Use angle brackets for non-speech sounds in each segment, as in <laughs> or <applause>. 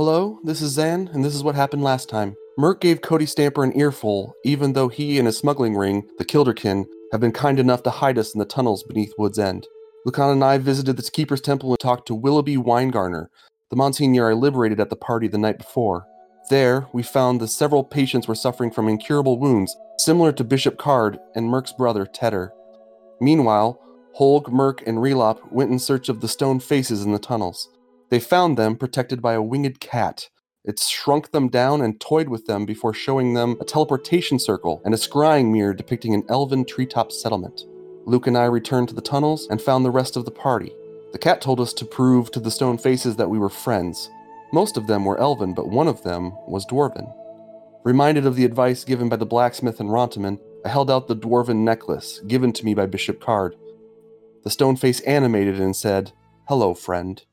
Hello, this is Zan, and this is what happened last time. Merc gave Cody Stamper an earful, even though he and his smuggling ring, the Kilderkin, have been kind enough to hide us in the tunnels beneath Wood's End. Lucan and I visited the Keeper's Temple and talked to Willoughby Weingarner, the Monsignor I liberated at the party the night before. There, we found that several patients were suffering from incurable wounds, similar to Bishop Card and Merc's brother, Tedder. Meanwhile, Holg, Merc, and Relop went in search of the stone faces in the tunnels. They found them protected by a winged cat. It shrunk them down and toyed with them before showing them a teleportation circle and a scrying mirror depicting an elven treetop settlement. Luke and I returned to the tunnels and found the rest of the party. The cat told us to prove to the stone faces that we were friends. Most of them were elven, but one of them was dwarven. Reminded of the advice given by the blacksmith and Rontaman, I held out the dwarven necklace given to me by Bishop Card. The stone face animated and said, Hello, friend.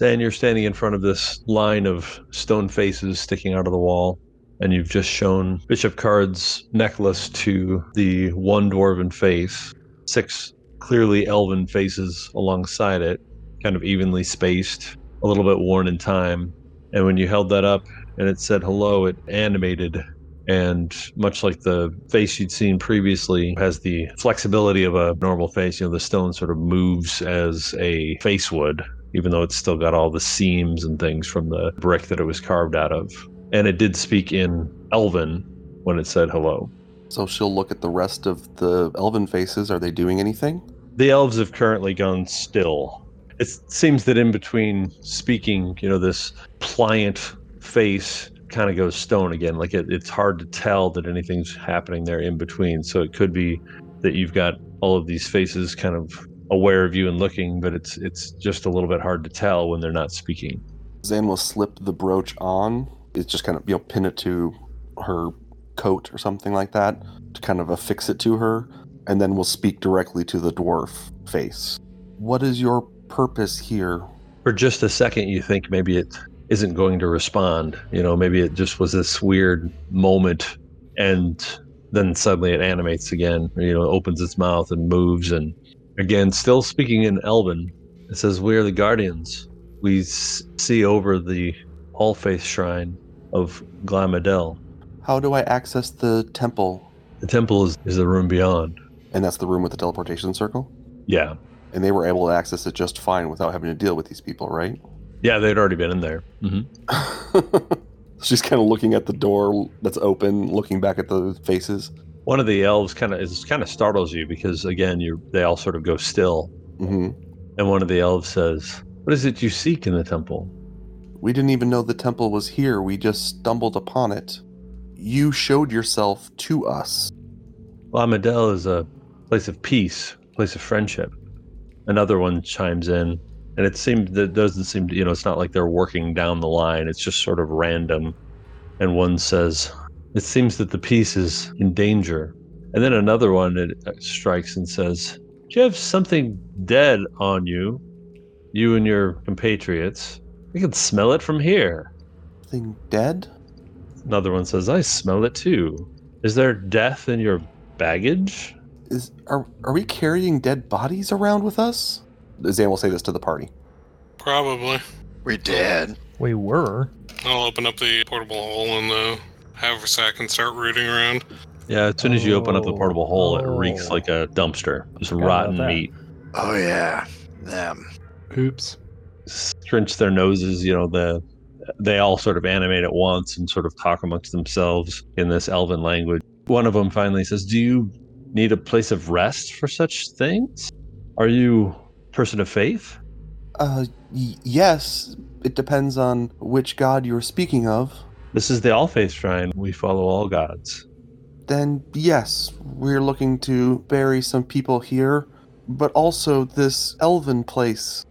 And you're standing in front of this line of stone faces sticking out of the wall, and you've just shown Bishop Card's necklace to the one dwarven face, six clearly elven faces alongside it, kind of evenly spaced, a little bit worn in time. And when you held that up and it said hello, it animated. And much like the face you'd seen previously, has the flexibility of a normal face. You know, the stone sort of moves as a face would, even though it's still got all the seams and things from the brick that it was carved out of. And it did speak in Elven when it said hello. So she'll look at the rest of the elven faces. Are they doing anything? The elves have currently gone still. It seems that in between speaking, you know, this pliant face kind of goes stone again. Like it, it's hard to tell that anything's happening there in between. So it could be that you've got all of these faces kind of aware of you and looking, but it's it's just a little bit hard to tell when they're not speaking. Zan will slip the brooch on. It's just kind of you know pin it to her coat or something like that to kind of affix it to her, and then we'll speak directly to the dwarf face. What is your purpose here? For just a second, you think maybe it isn't going to respond. You know, maybe it just was this weird moment, and then suddenly it animates again. You know, opens its mouth and moves, and again, still speaking in Elven, it says, "We are the guardians. We see over the All Faith Shrine of Glahmedel. How do I access the temple? The temple is, is the room beyond. And that's the room with the teleportation circle? Yeah, And they were able to access it just fine without having to deal with these people, right? yeah, they'd already been in there. hmm <laughs> She's kind of looking at the door that's open, looking back at the faces. One of the elves kind of is kind of startles you because again, you they all sort of go still, hmm and one of the elves says, "What is it you seek in the temple?" We didn't even know the temple was here. We just stumbled upon it. You showed yourself to us. Glahmedel is a place of peace, place of friendship. Another one chimes in, and it seems that doesn't seem to, you know, it's not like they're working down the line. It's just sort of random. And one says, "It seems that the peace is in danger." And then another one it uh, strikes and says, "Do you have something dead on you? You and your compatriots? We can smell it from here." Thing dead? Another one says, "I smell it too. Is there death in your baggage?" Is are are we carrying dead bodies around with us? Zan will say this to the party. Probably. We did. We were. I'll open up the portable hole in the haversack and start rooting around. Yeah, as soon as you open up the portable hole, it reeks oh. like a dumpster. Just Forgot about rotten that. meat. Oh yeah, them. Oops. Strinch their noses, you know, the they all sort of animate at once and sort of talk amongst themselves in this elven language. One of them finally says, "Do you need a place of rest for such things? Are you a person of faith?" Uh, y- yes. It depends on which god you're speaking of. This is the All Faith Shrine. We follow all gods. Then yes, we're looking to bury some people here, but also this elven place.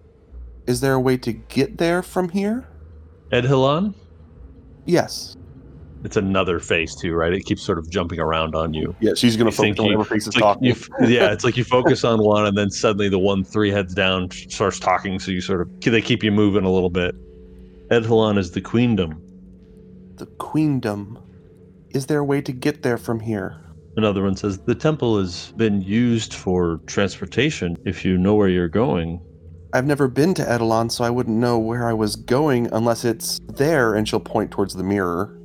Is there a way to get there from here? Edhilon? Yes. It's another face too, right? It keeps sort of jumping around on you. Yeah, she's gonna You think you- face It's like you, yeah, it's like you focus on one, and then suddenly the one three heads down starts talking. So you sort of they keep you moving a little bit. Edhalon is the queendom. The queendom. Is there a way to get there from here? Another one says the temple has been used for transportation if you know where you're going. I've never been to Edelon, so I wouldn't know where I was going unless it's there, and she'll point towards the mirror.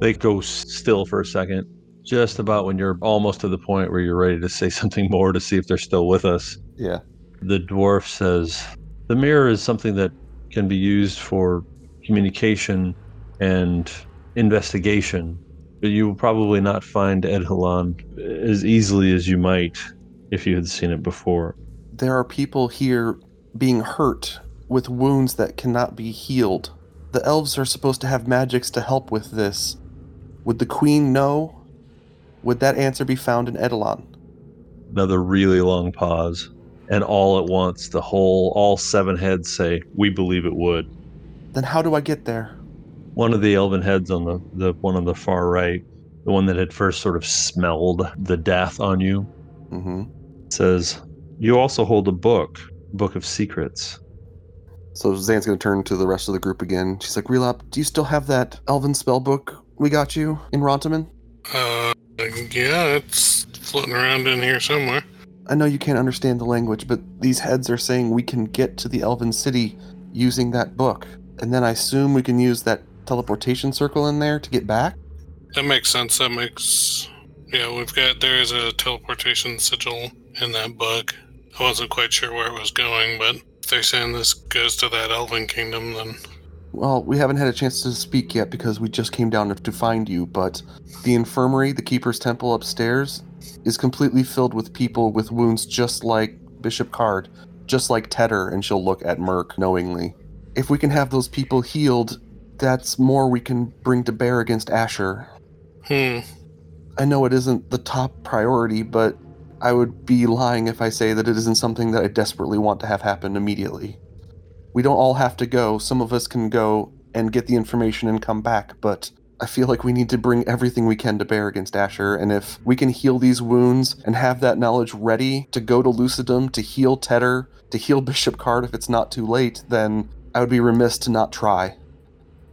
They go still for a second, just about when you're almost to the point where you're ready to say <laughs> something more to see if they're still with us. Yeah. The dwarf says the mirror is something that can be used for communication and investigation, you will probably not find Edhalon as easily as you might if you had seen it before. There are people here being hurt with wounds that cannot be healed. The elves are supposed to have magics to help with this. Would the queen know? Would that answer be found in Edelon? Another really long pause, and all at once, the whole, all seven heads say, "We believe it would." Then how do I get there? One of the elven heads on the, the one on the far right, the one that had first sort of smelled the death on you, hmm says, You also hold a book, Book of Secrets. So Zan's gonna turn to the rest of the group again. She's like, Relop, do you still have that elven spell book we got you in Rontaman? Uh, yeah, it's floating around in here somewhere. I know you can't understand the language, but these heads are saying we can get to the elven city using that book. And then I assume we can use that teleportation circle in there to get back? That makes sense. That makes. Yeah, we've got. There is a teleportation sigil in that book. I wasn't quite sure where it was going, but if they're saying this goes to that Elven Kingdom, then Well, we haven't had a chance to speak yet because we just came down to find you, but the infirmary, the Keeper's Temple upstairs, is completely filled with people with wounds just like Bishop Card, just like Tedder, and she'll look at Merc knowingly. If we can have those people healed, that's more we can bring to bear against Asher. hmm. I know it isn't the top priority, but I would be lying if I say that it isn't something that I desperately want to have happen immediately. We don't all have to go. Some of us can go and get the information and come back, but I feel like we need to bring everything we can to bear against Asher, and if we can heal these wounds and have that knowledge ready to go to Lucidum, to heal Tedder, to heal <laughs> Bishop Card if it's not too late, then I would be remiss to not try.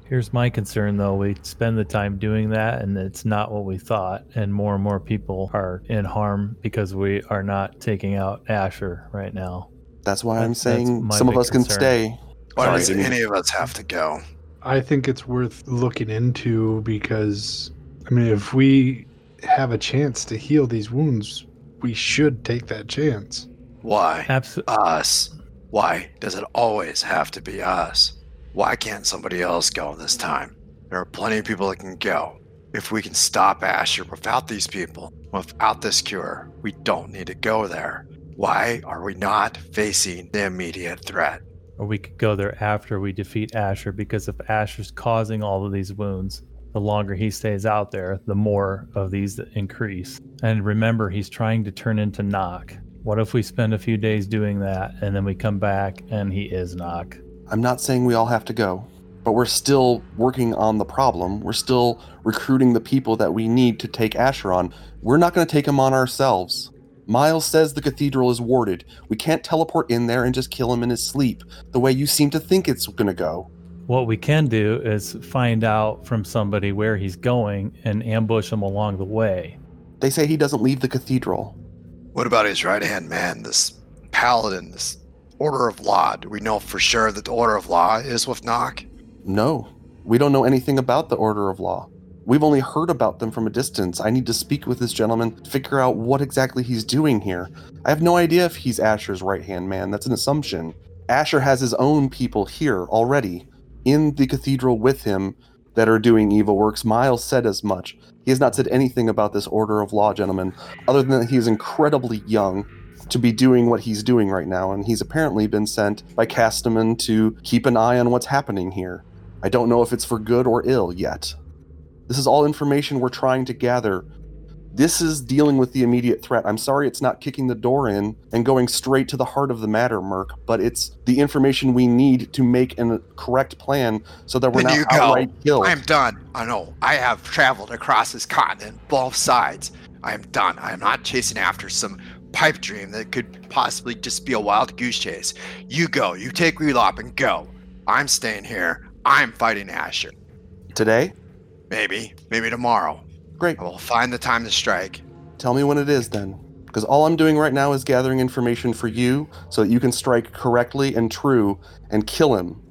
Here's my concern though. We spend the time doing that and it's not what we thought. And more and more people are in harm because we are not taking out Asher right now. That's why I'm That's- that's saying my some of big us can concern. stay. Why Sorry, does Jimmy. any of us have to go? I think it's worth looking into because, I mean, if we have a chance to heal these wounds, we should take that chance. Why? Absolutely. Us. Why does it always have to be us? Why can't somebody else go this time? There are plenty of people that can go. If we can stop Asher without these people, without this cure, we don't need to go there. Why are we not facing the immediate threat? or we could go there after we defeat Asher because if Asher's causing all of these wounds, the longer he stays out there, the more of these increase. And remember, he's trying to turn into Nock. What if we spend a few days doing that and then we come back and he is Nock? I'm not saying we all have to go, but we're still working on the problem. We're still recruiting the people that we need to take Asher on. We're not going to take him on ourselves. Miles says the cathedral is warded. We can't teleport in there and just kill him in his sleep, the way you seem to think it's going to go. What we can do is find out from somebody where he's going and ambush him along the way. They say he doesn't leave the cathedral. What about his right hand man, this paladin, this Order of Law? Do we know for sure that the Order of Law is with Nock? No, we don't know anything about the Order of Law. We've only heard about them from a distance. I need to speak with this gentleman to figure out what exactly he's doing here. I have no idea if he's Asher's right hand man. That's an assumption. Asher has his own people here already in the cathedral with him that are doing evil works. Miles said as much. He has not said anything about this Order of Law gentlemen, other than that he is incredibly young to be doing what he's doing right now, and he's apparently been sent by Castaman to keep an eye on what's happening here. I don't know if it's for good or ill yet. This is all information we're trying to gather. This is dealing with the immediate threat. I'm sorry it's not kicking the door in and going straight to the heart of the matter, Merc, but it's the information we need to make a uh, correct plan so that we're Then not you go. outright killed. I'm done. I know. I have traveled across this continent, both sides. I am done. I am not chasing after some pipe dream that could possibly just be a wild goose chase. You go. You take Relop and go. I'm staying here. I'm fighting Asher. Today? Maybe, maybe tomorrow. Great. I will find the time to strike. Tell me when it is then. Because all I'm doing right now is gathering information for you so that you can strike correctly and true and kill him.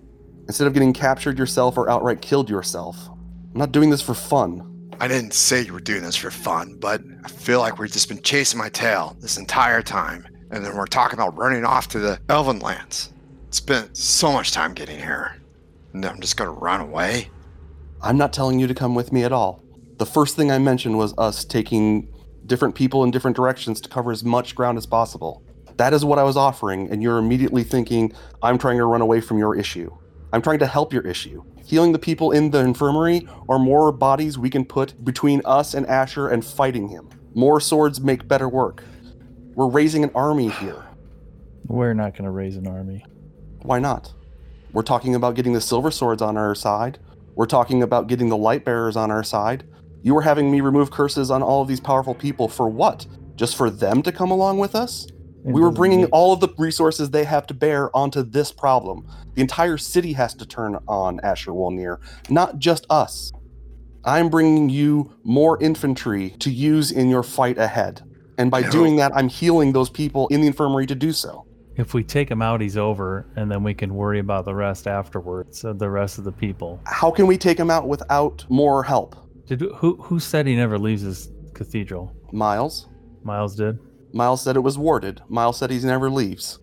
Instead of getting captured yourself or outright killed yourself. I'm not doing this for fun. I didn't say you were doing this for fun, but I feel like we've just been chasing my tail this entire time. And then we're talking about running off to the Elven lands. It's been so much time getting here. And I'm just gonna run away? I'm not telling you to come with me at all. The first thing I mentioned was us taking different people in different directions to cover as much ground as possible. That is what I was offering, and you're immediately thinking, I'm trying to run away from your issue. I'm trying to help your issue. Healing the people in the infirmary are more bodies we can put between us and Asher and fighting him. More swords make better work. We're raising an army here. We're not going to raise an army. Why not? We're talking about getting the silver swords on our side. We're talking about getting the light bearers on our side. You were having me remove curses on all of these powerful people for what? Just for them to come along with us? It we were bringing need- all of the resources they have to bear onto this problem. The entire city has to turn on Asher Wolnir, not just us. I'm bringing you more infantry to use in your fight ahead. And by No. doing that, I'm healing those people in the infirmary to do so. If we take him out, he's over, and then we can worry about the rest afterwards. Of the rest of the people. How can we take him out without more help? Did who who said he never leaves his cathedral? Miles? Miles did. Miles said it was warded. Miles said he never leaves.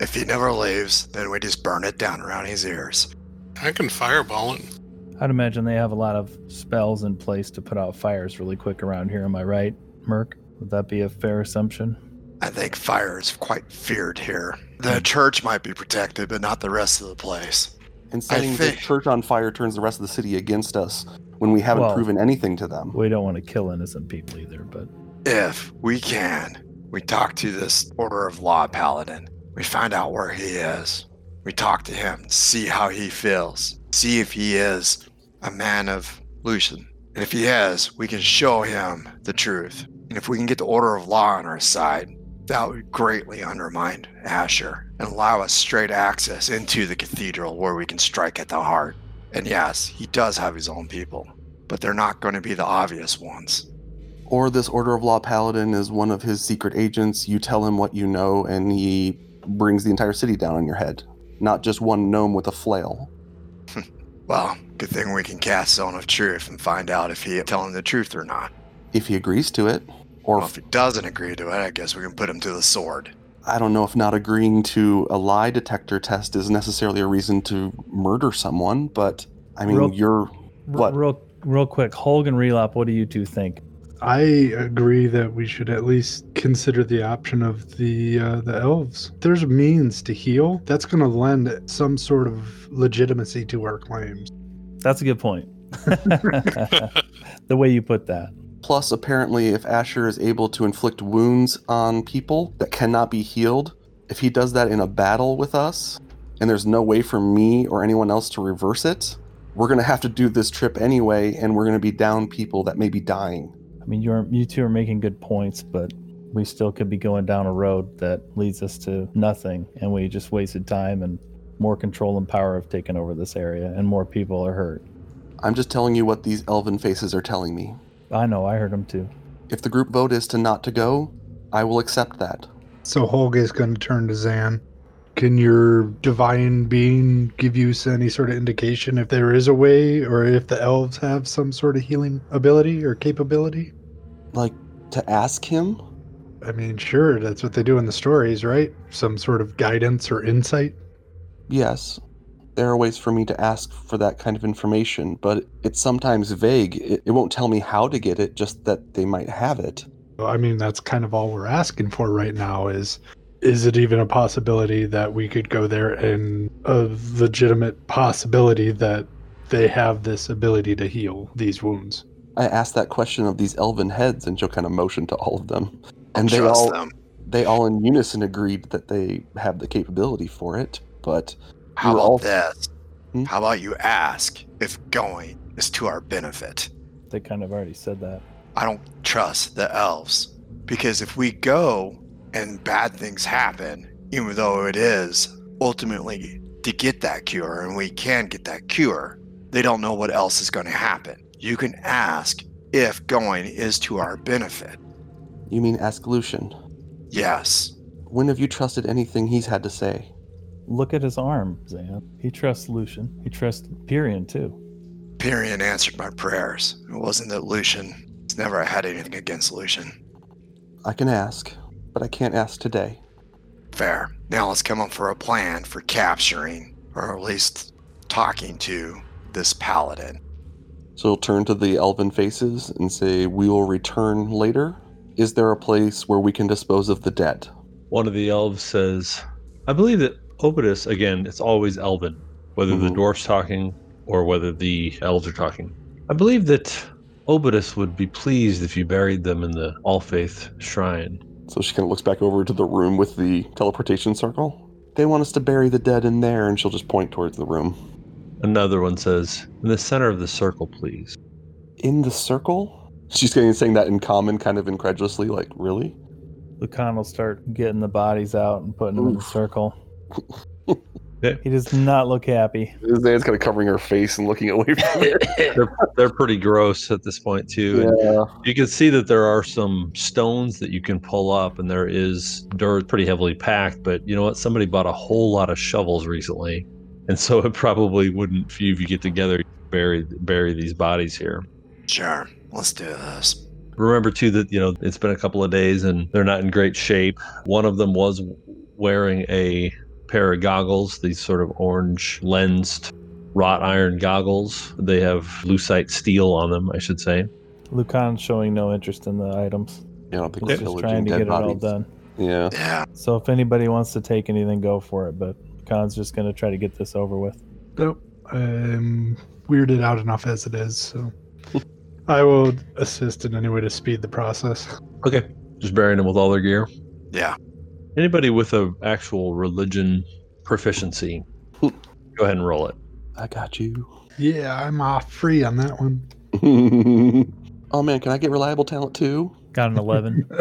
If he never leaves, then we just burn it down around his ears. I can fireball it. I'd imagine they have a lot of spells in place to put out fires really quick around here. Am I right, Merc? Would that be a fair assumption? I think fire is quite feared here. The church might be protected, but not the rest of the place. And setting the church on fire turns the rest of the city against us when we haven't Well- proven anything to them. We don't want to kill innocent people either, but If we can, we talk to this Order of Law Paladin. We find out where he is. We talk to him, see how he feels, see if he is a man of Lucian. And if he is, we can show him the truth. And if we can get the Order of Law on our side, that would greatly undermine Asher and allow us straight access into the cathedral where we can strike at the heart. And yes, he does have his own people, but they're not going to be the obvious ones. Or this Order of Law Paladin is one of his secret agents. You tell him what you know, and he brings the entire city down on your head. Not just one gnome with a flail. <laughs> Well, good thing we can cast Zone of Truth and find out if he telling the truth or not. If he agrees to it. Or Well, if he doesn't agree to it, I guess we can put him to the sword. I don't know if not agreeing to a lie detector test is necessarily a reason to murder someone, but I mean, Real- you're. What? real real quick, Holg and Relop, what do you two think? I agree that we should at least consider the option of the uh, the elves. There's a means to heal. That's going to lend some sort of legitimacy to our claims. That's a good point. <laughs> the way you put that. Plus, apparently, if Asher is able to inflict wounds on people that cannot be healed, if he does that in a battle with us, and there's no way for me or anyone else to reverse it, we're going to have to do this trip anyway, and we're going to be down people that may be dying. I mean, you're you two are making good points, but we still could be going down a road that leads us to nothing, and we just wasted time and more control and power have taken over this area, and more people are hurt. I'm just telling you what these elven faces are telling me. I know, I heard them too. If the group vote is to not to go, I will accept that. So Holga is going to turn to Zan. Can your divine being give you any sort of indication if there is a way, or if the elves have some sort of healing ability or capability? Like, to ask him? I mean, sure, that's what they do in the stories, right? Some sort of guidance or insight. Yes. There are ways for me to ask for that kind of information, but it's sometimes vague. It, it won't tell me how to get it, just that they might have it. I mean, that's kind of all we're asking for right now is is it even a possibility that we could go there and a legitimate possibility that they have this ability to heal these wounds? I asked that question of these elven heads, and she'll kind of motion to all of them. And they all, them. they all in unison agreed that they have the capability for it, but How about all- this? Hmm? How about you ask if going is to our benefit? They kind of already said that. I don't trust the elves because if we go and bad things happen, even though it is ultimately to get that cure, and we can get that cure. They don't know what else is going to happen. You can ask if going is to our benefit. You mean ask Lucian? Yes. When have you trusted anything he's had to say? Look at his arm, Zan. He trusts Lucian. He trusts Pyrian too. Pyrian answered my prayers. It wasn't that Lucian has never had anything against Lucian. I can ask, but I can't ask today. Fair. Now let's come up for a plan for capturing, or at least talking to, this paladin. So he'll turn to the elven faces and say, We will return later. Is there a place where we can dispose of the dead? One of the elves says, I believe that Obidus, again, it's always elven, whether the Mhm. dwarf's talking or whether the elves are talking. I believe that Obidus would be pleased if you buried them in the All Faith shrine. So she kind of looks back over to the room with the teleportation circle. They want us to bury the dead in there, and she'll just point towards the room. Another one says, In the center of the circle, please. In the circle? She's getting saying that in common, kind of incredulously, like, really? Lucan will start getting the bodies out and putting them in the circle. <laughs> Okay. He does not look happy. Zan's kind of covering her face and looking away from it. <laughs> They're, they're pretty gross at this point, too. and yeah. You can see that there are some stones that you can pull up, and there is dirt pretty heavily packed. But you know what? Somebody bought a whole lot of shovels recently, and so it probably wouldn't. If you, if you get together, bury bury these bodies here. Sure. Let's do this. Remember too that you know it's been a couple of days and they're not in great shape. One of them was wearing a pair of goggles, these sort of orange lensed wrought iron goggles. They have lucite steel on them, I should say. Lucan's showing no interest in the items. Yeah, I don't think Okay. it's Just trying to dead get it all done. Yeah. Yeah. So if anybody wants to take anything, go for it. But Lucan's just going to try to get this over with. Nope. I'm weirded out enough as it is, so I will assist in any way to speed the process. Okay, just burying them with all their gear. Yeah. Anybody with a actual religion proficiency, go ahead and roll it. I got you. Yeah, I'm off free on that one. <laughs> oh man, can I get reliable talent too? Got an 11. <laughs>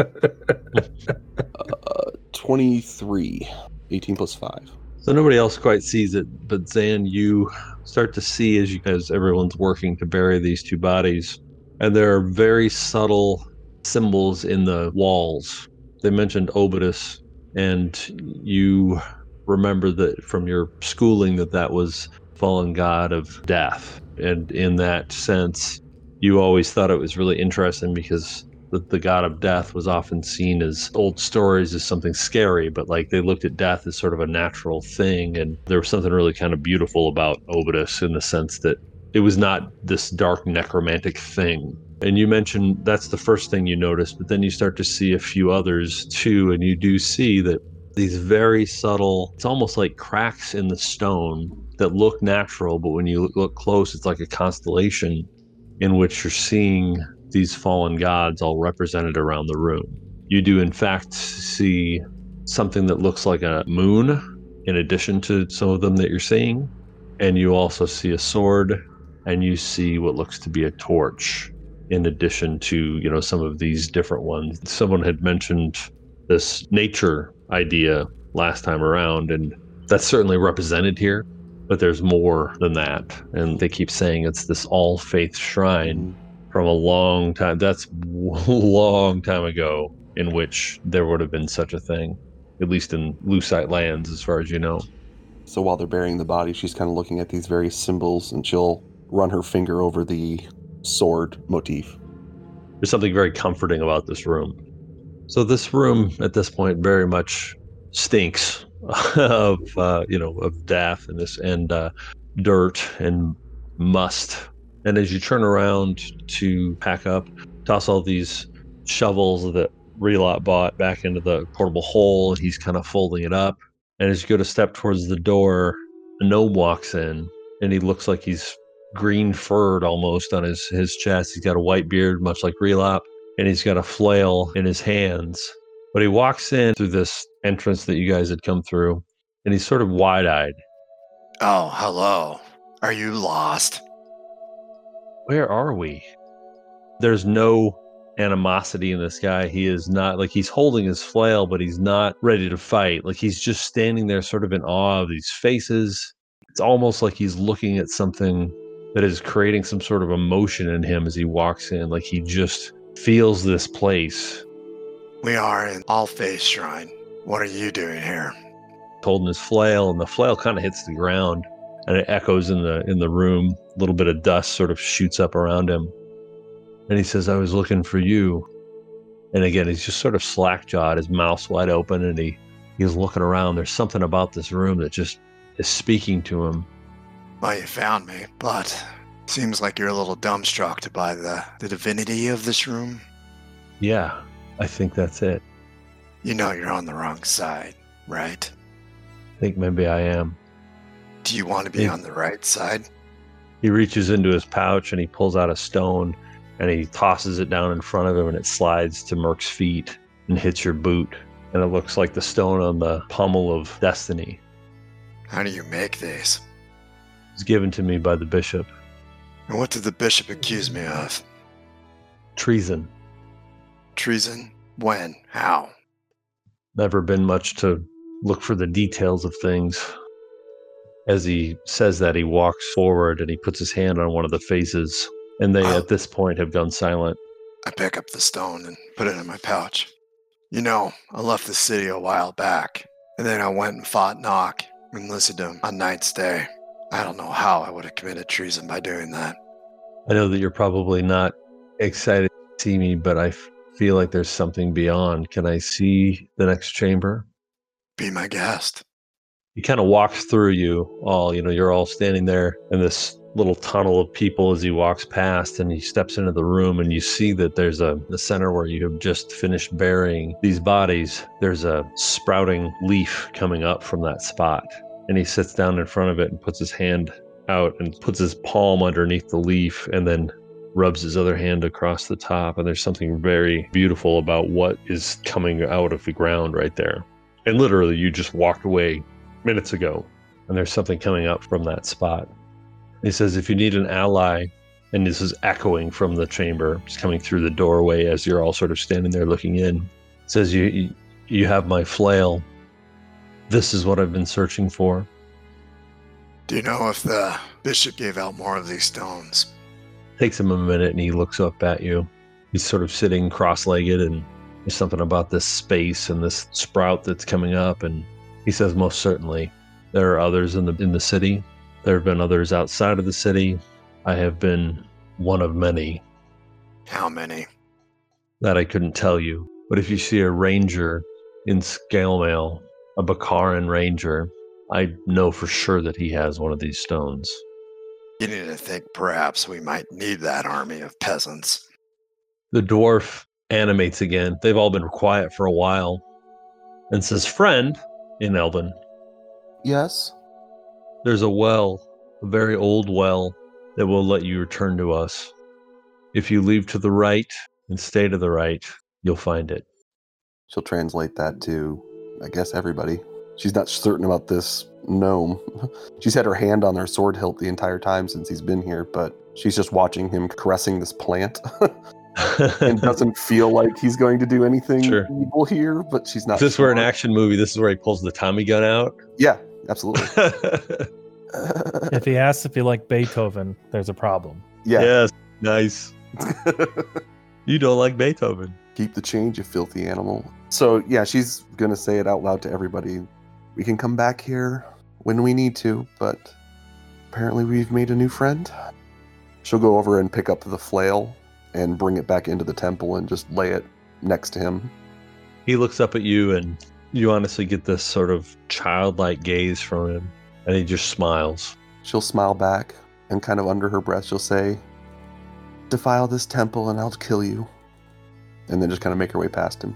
Uh, 23. 18 plus 5. So nobody else quite sees it, but Zan, you start to see as you as everyone's working to bury these two bodies, and there are very subtle symbols in the walls. They mentioned Obidus, and you remember that from your schooling that that was fallen god of death, and in that sense, you always thought it was really interesting because the, the god of death was often seen as old stories as something scary, but like they looked at death as sort of a natural thing. And there was something really kind of beautiful about Obidus in the sense that it was not this dark necromantic thing. And you mentioned that's the first thing you notice, but then you start to see a few others too. And you do see that these very subtle, it's almost like cracks in the stone that look natural, but when you look close, it's like a constellation in which you're seeing these fallen gods all represented around the room. You do, in fact, see something that looks like a moon in addition to some of them that you're seeing. And you also see a sword and you see what looks to be a torch in addition to, you know, some of these different ones. Someone had mentioned this nature idea last time around, and that's certainly represented here. But there's more than that. And they keep saying it's this all faith shrine from a long time. That's <laughs> long time ago in which there would have been such a thing, at least in Lucite lands, as far as you know. So while they're burying the body, she's kind of looking at these various symbols and she'll run her finger over the sword motif. There's something very comforting about this room. So this room at this point very much stinks <laughs> of uh, you know of death and this and uh, dirt and must. And as you turn around to pack up, toss all these shovels that Relop bought back into the portable hole, and he's kind of folding it up. And as you go to step towards the door, a gnome walks in, and he looks like he's green furred almost on his his chest. He's got a white beard, much like Relop, and he's got a flail in his hands. But he walks in through this entrance that you guys had come through, and he's sort of wide eyed. Oh, hello. Are you lost? Where are we? There's no animosity in this guy. He is not like he's holding his flail, but he's not ready to fight. Like he's just standing there, sort of in awe of these faces. It's almost like he's looking at something that is creating some sort of emotion in him as he walks in. Like he just feels this place. We are in All Faith Shrine. What are you doing here? Holding his flail, and the flail kind of hits the ground, and it echoes in the in the room. A little bit of dust sort of shoots up around him, and he says, "I was looking for you." And again, he's just sort of slack jawed, his mouth's wide open, and he he's looking around. There's something about this room that just is speaking to him. Well, you found me, but seems like you're a little dumbstruck by the, the divinity of this room. Yeah, I think that's it. You know you're on the wrong side, right? I think maybe I am. Do you want to be Yeah. on the right side? He reaches into his pouch and he pulls out a stone and he tosses it down in front of him and it slides to Merc's feet and hits your boot. And it looks like the stone on the pommel of destiny. How do you make these? It's given to me by the bishop. And what did the bishop accuse me of? Treason. Treason? When? How? Never been much to look for the details of things. As he says that, he walks forward and he puts his hand on one of the faces. And they, Wow. at this point, have gone silent. I pick up the stone and put it in my pouch. You know, I left the city a while back, and then I went and fought Nock and listened to him on Knight's Day. I don't know how I would have committed treason by doing that. I know that you're probably not excited to see me, but I f- feel like there's something beyond. Can I see the next chamber? Be my guest. He kind of walks through you all. You know, you're all standing there in this little tunnel of people as he walks past, and he steps into the room, and you see that there's a the center where you have just finished burying these bodies. There's a sprouting leaf coming up from that spot, and he sits down in front of it and puts his hand out and puts his palm underneath the leaf, and then rubs his other hand across the top. And there's something very beautiful about what is coming out of the ground right there. And literally you just walked away minutes ago and there's something coming up from that spot. He says if you need an ally and this is echoing from the chamber it's coming through the doorway as you're all sort of standing there looking in It says you you- you have my flail this is what i've been searching for Do you know if the bishop gave out more of these stones? takes him a minute and he looks up at you. He's sort of sitting cross legged and there's something about this space and this sprout that's coming up and he says most certainly there are others in the in the city. There have been others outside of the city. I have been one of many How many? that I couldn't tell you. But if you see a ranger in scale mail, a Bakaran ranger, I know for sure that he has one of these stones. Beginning to think perhaps we might need that army of peasants. The dwarf animates again. They've all been quiet for a while and says, Friend, in Elven, Yes. there's a well, a very old well, that will let you return to us. If you leave to the right and stay to the right, you'll find it. She'll translate that to, I guess, everybody. She's not certain about this gnome. <laughs> She's had her hand on their sword hilt the entire time since he's been here, but she's just watching him caressing this plant <laughs> and <laughs> doesn't feel like he's going to do anything Sure. evil here, but she's not. if this were an action movie, this is where he pulls the Tommy gun out. Yeah, absolutely. If he asks if you like Beethoven, there's a problem. yeah. Yes, nice. You don't like Beethoven. Keep the change, you filthy animal. So, yeah, she's going to say it out loud to everybody. We can come back here when we need to, but apparently we've made a new friend. She'll go over and pick up the flail and bring it back into the temple and just lay it next to him. He looks up at you, and you honestly get this sort of childlike gaze from him, and he just smiles. She'll smile back and kind of under her breath, she'll say, Defile this temple and I'll kill you. And then just kind of make her way past him.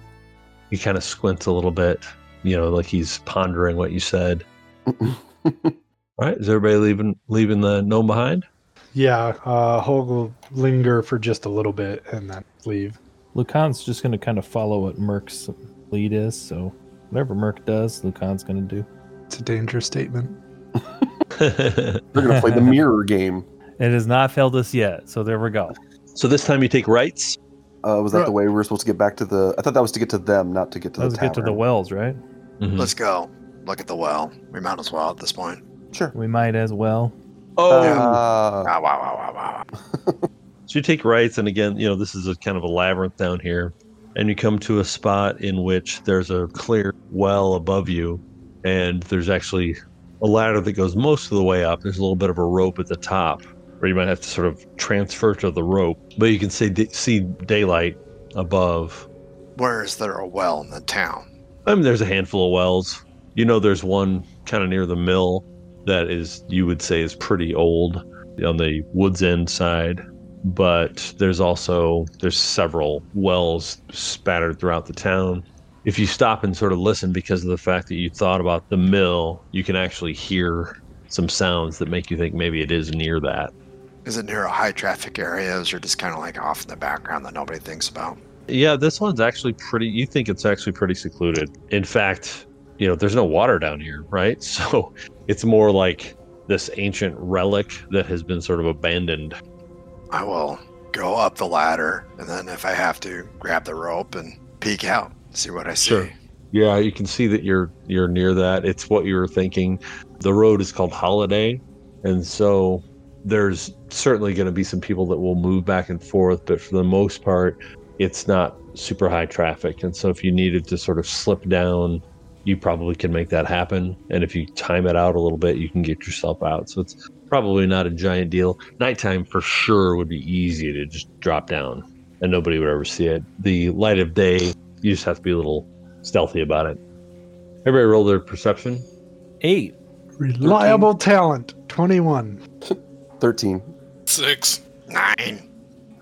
He kind of squints a little bit, you know, like he's pondering what you said. <laughs> All right, is everybody leaving leaving the gnome behind? Yeah, uh, Holg will linger for just a little bit and then leave. Lucan's just going to kind of follow what Merc's lead is. So whatever Merc does, Lucan's going to do. It's a dangerous statement. <laughs> They're going to play the <laughs> mirror game. It has not failed us yet. So there we go. so this time you take rights. Uh, was that the way we were supposed to get back to the? I thought that was to get to them, not to get to Let's the get to the wells, right? Mhm. Let's go. Look at the well. We might as well at this point. Sure. We might as well. Oh, Uh, Wow, <laughs> wow, wow, wow, wow. So you take rights, and again, you know, this is a kind of a labyrinth down here, and you come to a spot in which there's a clear well above you, and there's actually a ladder that goes most of the way up. There's a little bit of a rope at the top, where you might have to sort of transfer to the rope, but you can see see daylight above. Where is there a well in the town? I mean, there's a handful of wells. You know, there's one kind of near the mill that is, you would say, is pretty old on the Woods End side. But there's also there's several wells spattered throughout the town. If you stop and sort of listen, because of the fact that you thought about the mill, you can actually hear some sounds that make you think maybe it is near that. Is it near a high traffic areas Or just kind of like off in the background that nobody thinks about? Yeah, this one's actually pretty. You think it's actually pretty secluded. In fact, you know, there's no water down here, <laughs> right? So it's more like this ancient relic that has been sort of abandoned. I will go up the ladder, and then if I have to, grab the rope and peek out, see what I see. Sure. Yeah, you can see that you're you're near that. It's what you were thinking. The road is called Holiday, and so there's certainly going to be some people that will move back and forth, but for the most part, it's not super high traffic. And so if you needed to sort of slip down, you probably can make that happen. And if you time it out a little bit, you can get yourself out. So it's probably not a giant deal. Nighttime for sure would be easy to just drop down and nobody would ever see it. The light of day, you just have to be a little stealthy about it. Everybody roll their perception. Eight. Reliable talent. 21. Thirteen. Six. Nine.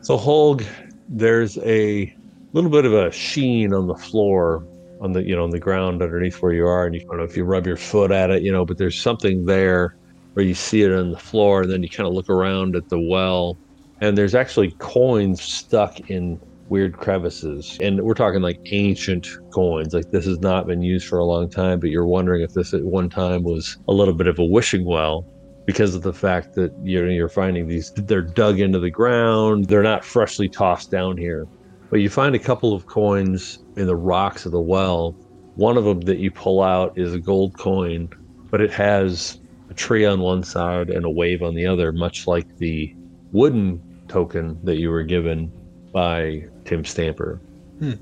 So Holg, there's a little bit of a sheen on the floor, on the you know on the ground underneath where you are, and you I don't know if you rub your foot at it, you know, but there's something there where you see it on the floor, and then you kind of look around at the well, and there's actually coins stuck in weird crevices, and we're talking like ancient coins. Like this has not been used for a long time, but you're wondering if this at one time was a little bit of a wishing well because of the fact that you're you're finding these they're dug into the ground. They're not freshly tossed down here but you find a couple of coins in the rocks of the well. One of them that you pull out is a gold coin but it has a tree on one side and a wave on the other much like the wooden token that you were given by tim stamper. Hmm.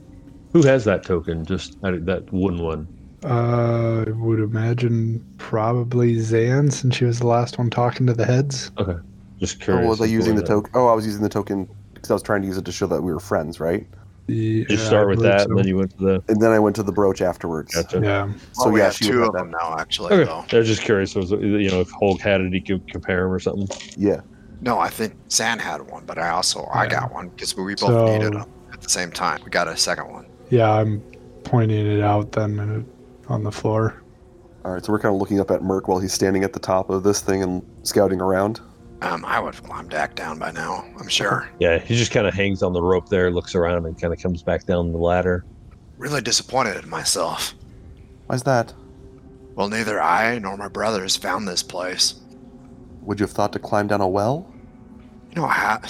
who has that token? Just that that wooden one Uh, I would imagine probably Zan, since she was the last one talking to the heads. Okay, just Oh, curious was I using the token? Oh, I was using the token because I was trying to use it to show that we were friends, right? Yeah, just start with that so. and then you went to the And then I went to the brooch afterwards. gotcha Yeah. So So we yeah, have two have of that. them now, actually. Okay. Though. I was just curious. Was you know if Holg had it, he could compare them or something. Yeah. No, I think Zan had one, but I also I got one because we both So- needed them at the same time. We got a second one. Yeah, I'm pointing it out then and it- on the floor. All right. So we're kind of looking up at Merc while he's standing at the top of this thing and scouting around. Um, I would have climbed back down by now. I'm sure. Yeah, he just kind of hangs on the rope there, looks around, and kind of comes back down the ladder. Really disappointed in myself. Why's that? Well, neither I nor my brothers found this place. Would you have thought to climb down a well? You know, ha-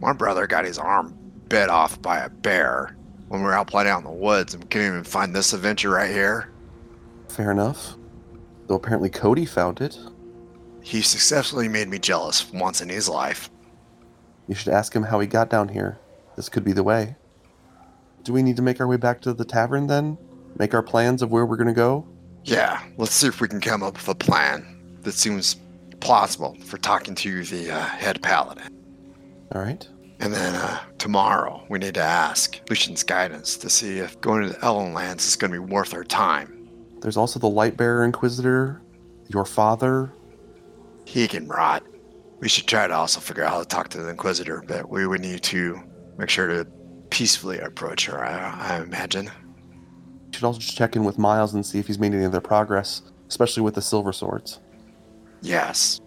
my brother got his arm bit off by a bear when we were out playing out in the woods, and we couldn't even find this adventure right here. Fair enough. Though apparently Cody found it. He successfully made me jealous once in his life. You should ask him how he got down here. This could be the way. Do we need to make our way back to the tavern then? Make our plans of where we're going to go? Yeah, let's see if we can come up with a plan that seems plausible for talking to the uh, head paladin. All right. And then uh, tomorrow, we need to ask Lucian's guidance to see if going to the Elven Lands is going to be worth our time. There's also the Lightbearer Inquisitor, your father. He can rot. We should try to also figure out how to talk to the Inquisitor, but we would need to make sure to peacefully approach her, I, I imagine. You should also just check in with Miles and see if he's made any other progress, especially with the silver swords. Yes.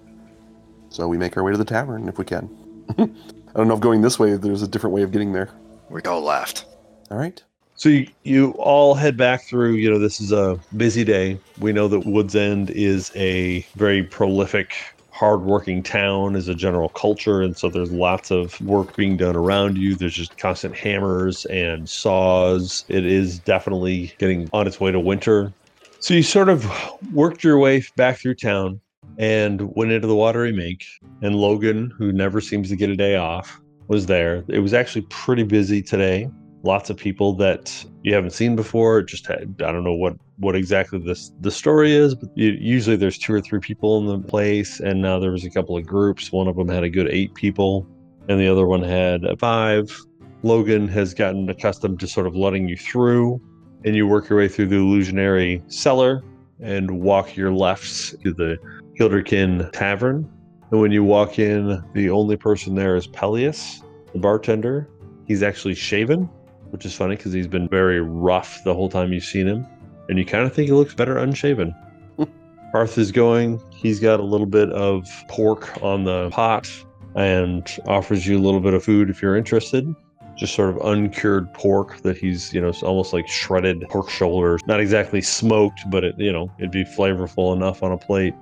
So we make our way to the tavern if we can. <laughs> I don't know if going this way, there's a different way of getting there. We go left. All right. So you, you all head back through. You know, this is a busy day. We know that Woods End is a very prolific hardworking town as a general culture. And so there's lots of work being done around you. There's just constant hammers and saws. It is definitely getting on its way to winter. So you sort of worked your way back through town and went into the watery mink. And Logan, who never seems to get a day off, was there. It was actually pretty busy today. Lots of people that you haven't seen before. Just had, I don't know what what exactly this the story is, but you, usually there's two or three people in the place, and now there was a couple of groups. One of them had a good eight people, and the other one had five. Logan has gotten accustomed to sort of letting you through, and you work your way through the illusionary cellar and walk your lefts to the Kilderkin Tavern. And when you walk in, the only person there is Peleus, the bartender. He's actually shaven, which is funny because he's been very rough the whole time you've seen him. And you kind of think he looks better unshaven. <laughs> Parth is going. He's got a little bit of pork on the pot and offers you a little bit of food if you're interested. Just sort of uncured pork that he's, you know, it's almost like shredded pork shoulders. Not exactly smoked, but it, you know, it'd be flavorful enough on a plate.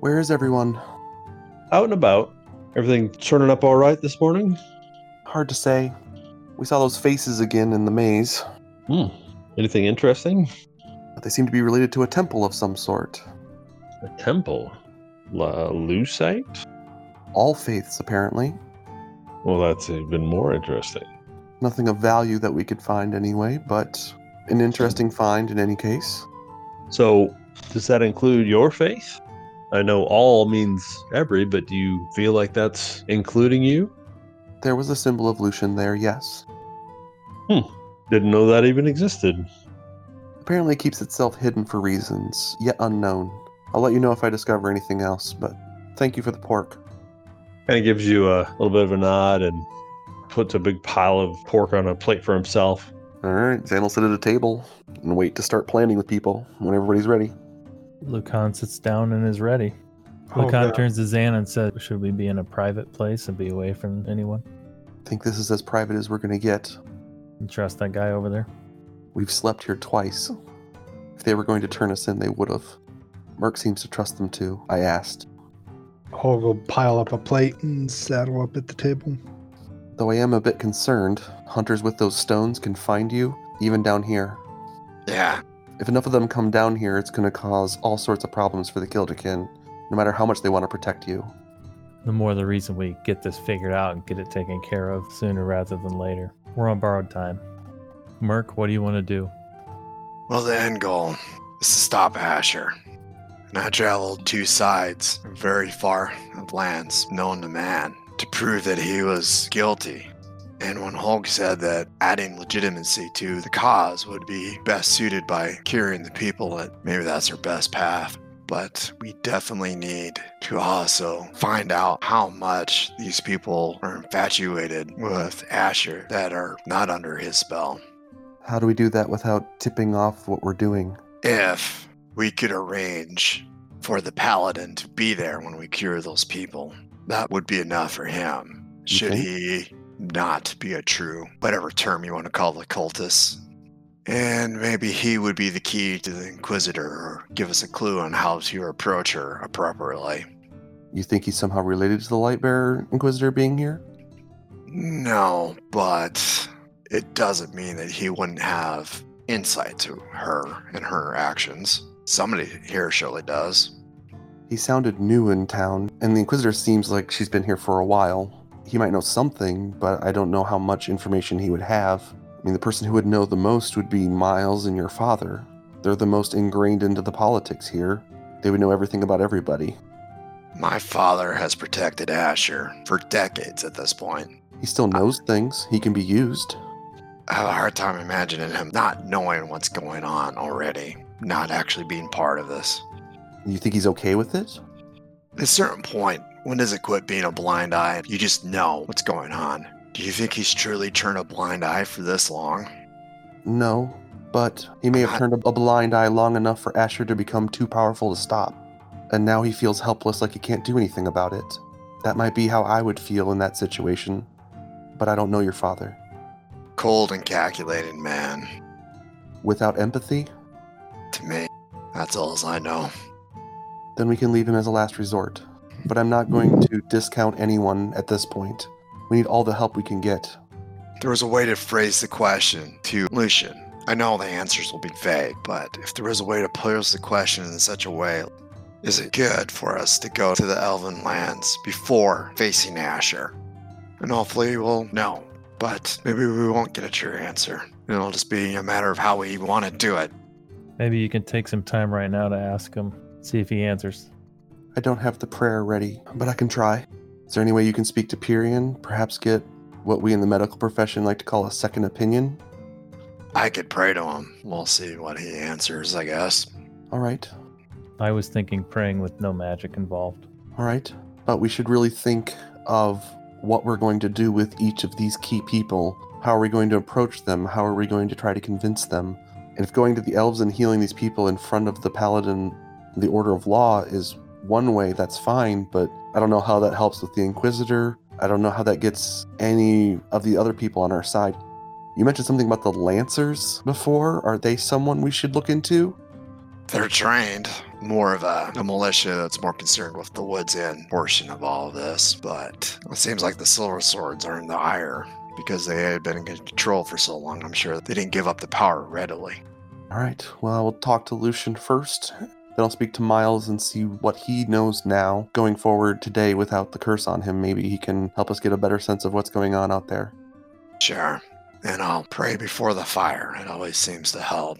Where is everyone? Out and about. Everything turning up all right this morning? Hard to say. We saw those faces again in the maze, Hmm. Anything interesting? they seem to be related to a temple of some sort. A temple? La Lucite? All faiths, apparently. Well, that's even more interesting. Nothing of value that we could find anyway, but an interesting find in any case. So, does that include your faith? I know all means every, but do you feel like that's including you? There was a symbol of Lucian there, yes. Hmm. Didn't know that even existed. Apparently it keeps itself hidden for reasons yet unknown. I'll let you know if I discover anything else, but thank you for the pork. Kind of gives you a little bit of a nod and puts a big pile of pork on a plate for himself. All right, Zan will sit at a table and wait to start planning with people when everybody's ready. Lucan sits down and is ready. Oh, Lucan God. turns to Zan and says, Should we be in a private place and be away from anyone? Think this is as private as we're gonna get. You trust that guy over there? We've slept here twice. If they were going to turn us in, they would have. Merc seems to trust them too, I asked. I'll go pile up a plate and saddle up at the table. Though I am a bit concerned, hunters with those stones can find you, even down here. Yeah, If enough of them come down here, it's going to cause all sorts of problems for the Kilderkin, no matter how much they want to protect you. The more the reason we get this figured out and get it taken care of sooner rather than later. We're on borrowed time. Merc, what do you want to do? Well, the end goal is to stop Asher. And I traveled two sides, very far of lands known to man, to prove that he was guilty. And when Holg said that adding legitimacy to the cause would be best suited by curing the people, that maybe that's our best path. But we definitely need to also find out how much these people are infatuated with Asher that are not under his spell. How do we do that without tipping off what we're doing? if we could arrange for the paladin to be there when we cure those people, that would be enough for him. Should he not be a true, whatever term you want to call the cultist. And maybe he would be the key to the Inquisitor or give us a clue on how to approach her appropriately. You think he's somehow related to the Lightbearer Inquisitor being here? No, but it doesn't mean that he wouldn't have insight to her and her actions. Somebody here surely does. He sounded new in town, and the Inquisitor seems like she's been here for a while. He might know something, but I don't know how much information he would have. I mean, the person who would know the most would be Miles and your father. They're the most ingrained into the politics here. They would know everything about everybody. My father has protected Asher for decades at this point. He still knows things. He can be used. I have a hard time imagining him not knowing what's going on already, not actually being part of this. You think he's okay with it? At a certain point, when does it quit being a blind eye you just know what's going on? Do you think he's truly turned a blind eye for this long? No, but he may have turned a blind eye long enough for Asher to become too powerful to stop. And now he feels helpless like he can't do anything about it. That might be how I would feel in that situation. But I don't know your father. Cold and calculating man. Without empathy, To me, that's all as I know. then we can leave him as a last resort. but I'm not going to discount anyone at this point. We need all the help we can get. There was a way to phrase the question to Lucian. I know the answers will be vague, but if there is a way to pose the question in such a way, is it good for us to go to the Elven lands before facing Asher? And hopefully we'll know, but maybe we won't get a true answer. It'll just be a matter of how we want to do it. Maybe you can take some time right now to ask him, see if he answers. I don't have the prayer ready, but I can try. Is there any way you can speak to Pyrian? Perhaps get what we in the medical profession like to call a second opinion? I could pray to him. We'll see what he answers, I guess. All right. I was thinking praying with no magic involved. All right. But we should really think of what we're going to do with each of these key people. How are we going to approach them? How are we going to try to convince them? And if going to the elves and healing these people in front of the paladin, the order of law, is one way, that's fine. But I don't know how that helps with the Inquisitor. I don't know how that gets any of the other people on our side. You mentioned something about the Lancers before. Are they someone we should look into? They're trained. More of a, a militia that's more concerned with the woods end portion of all of this. But it seems like the Silver Swords are in the ire because they had been in control for so long. I'm sure they didn't give up the power readily. All right. Well, I will talk to Lucian first. Then I'll speak to Miles and see what he knows now going forward today without the curse on him. Maybe he can help us get a better sense of what's going on out there. Sure. And I'll pray before the fire. It always seems to help.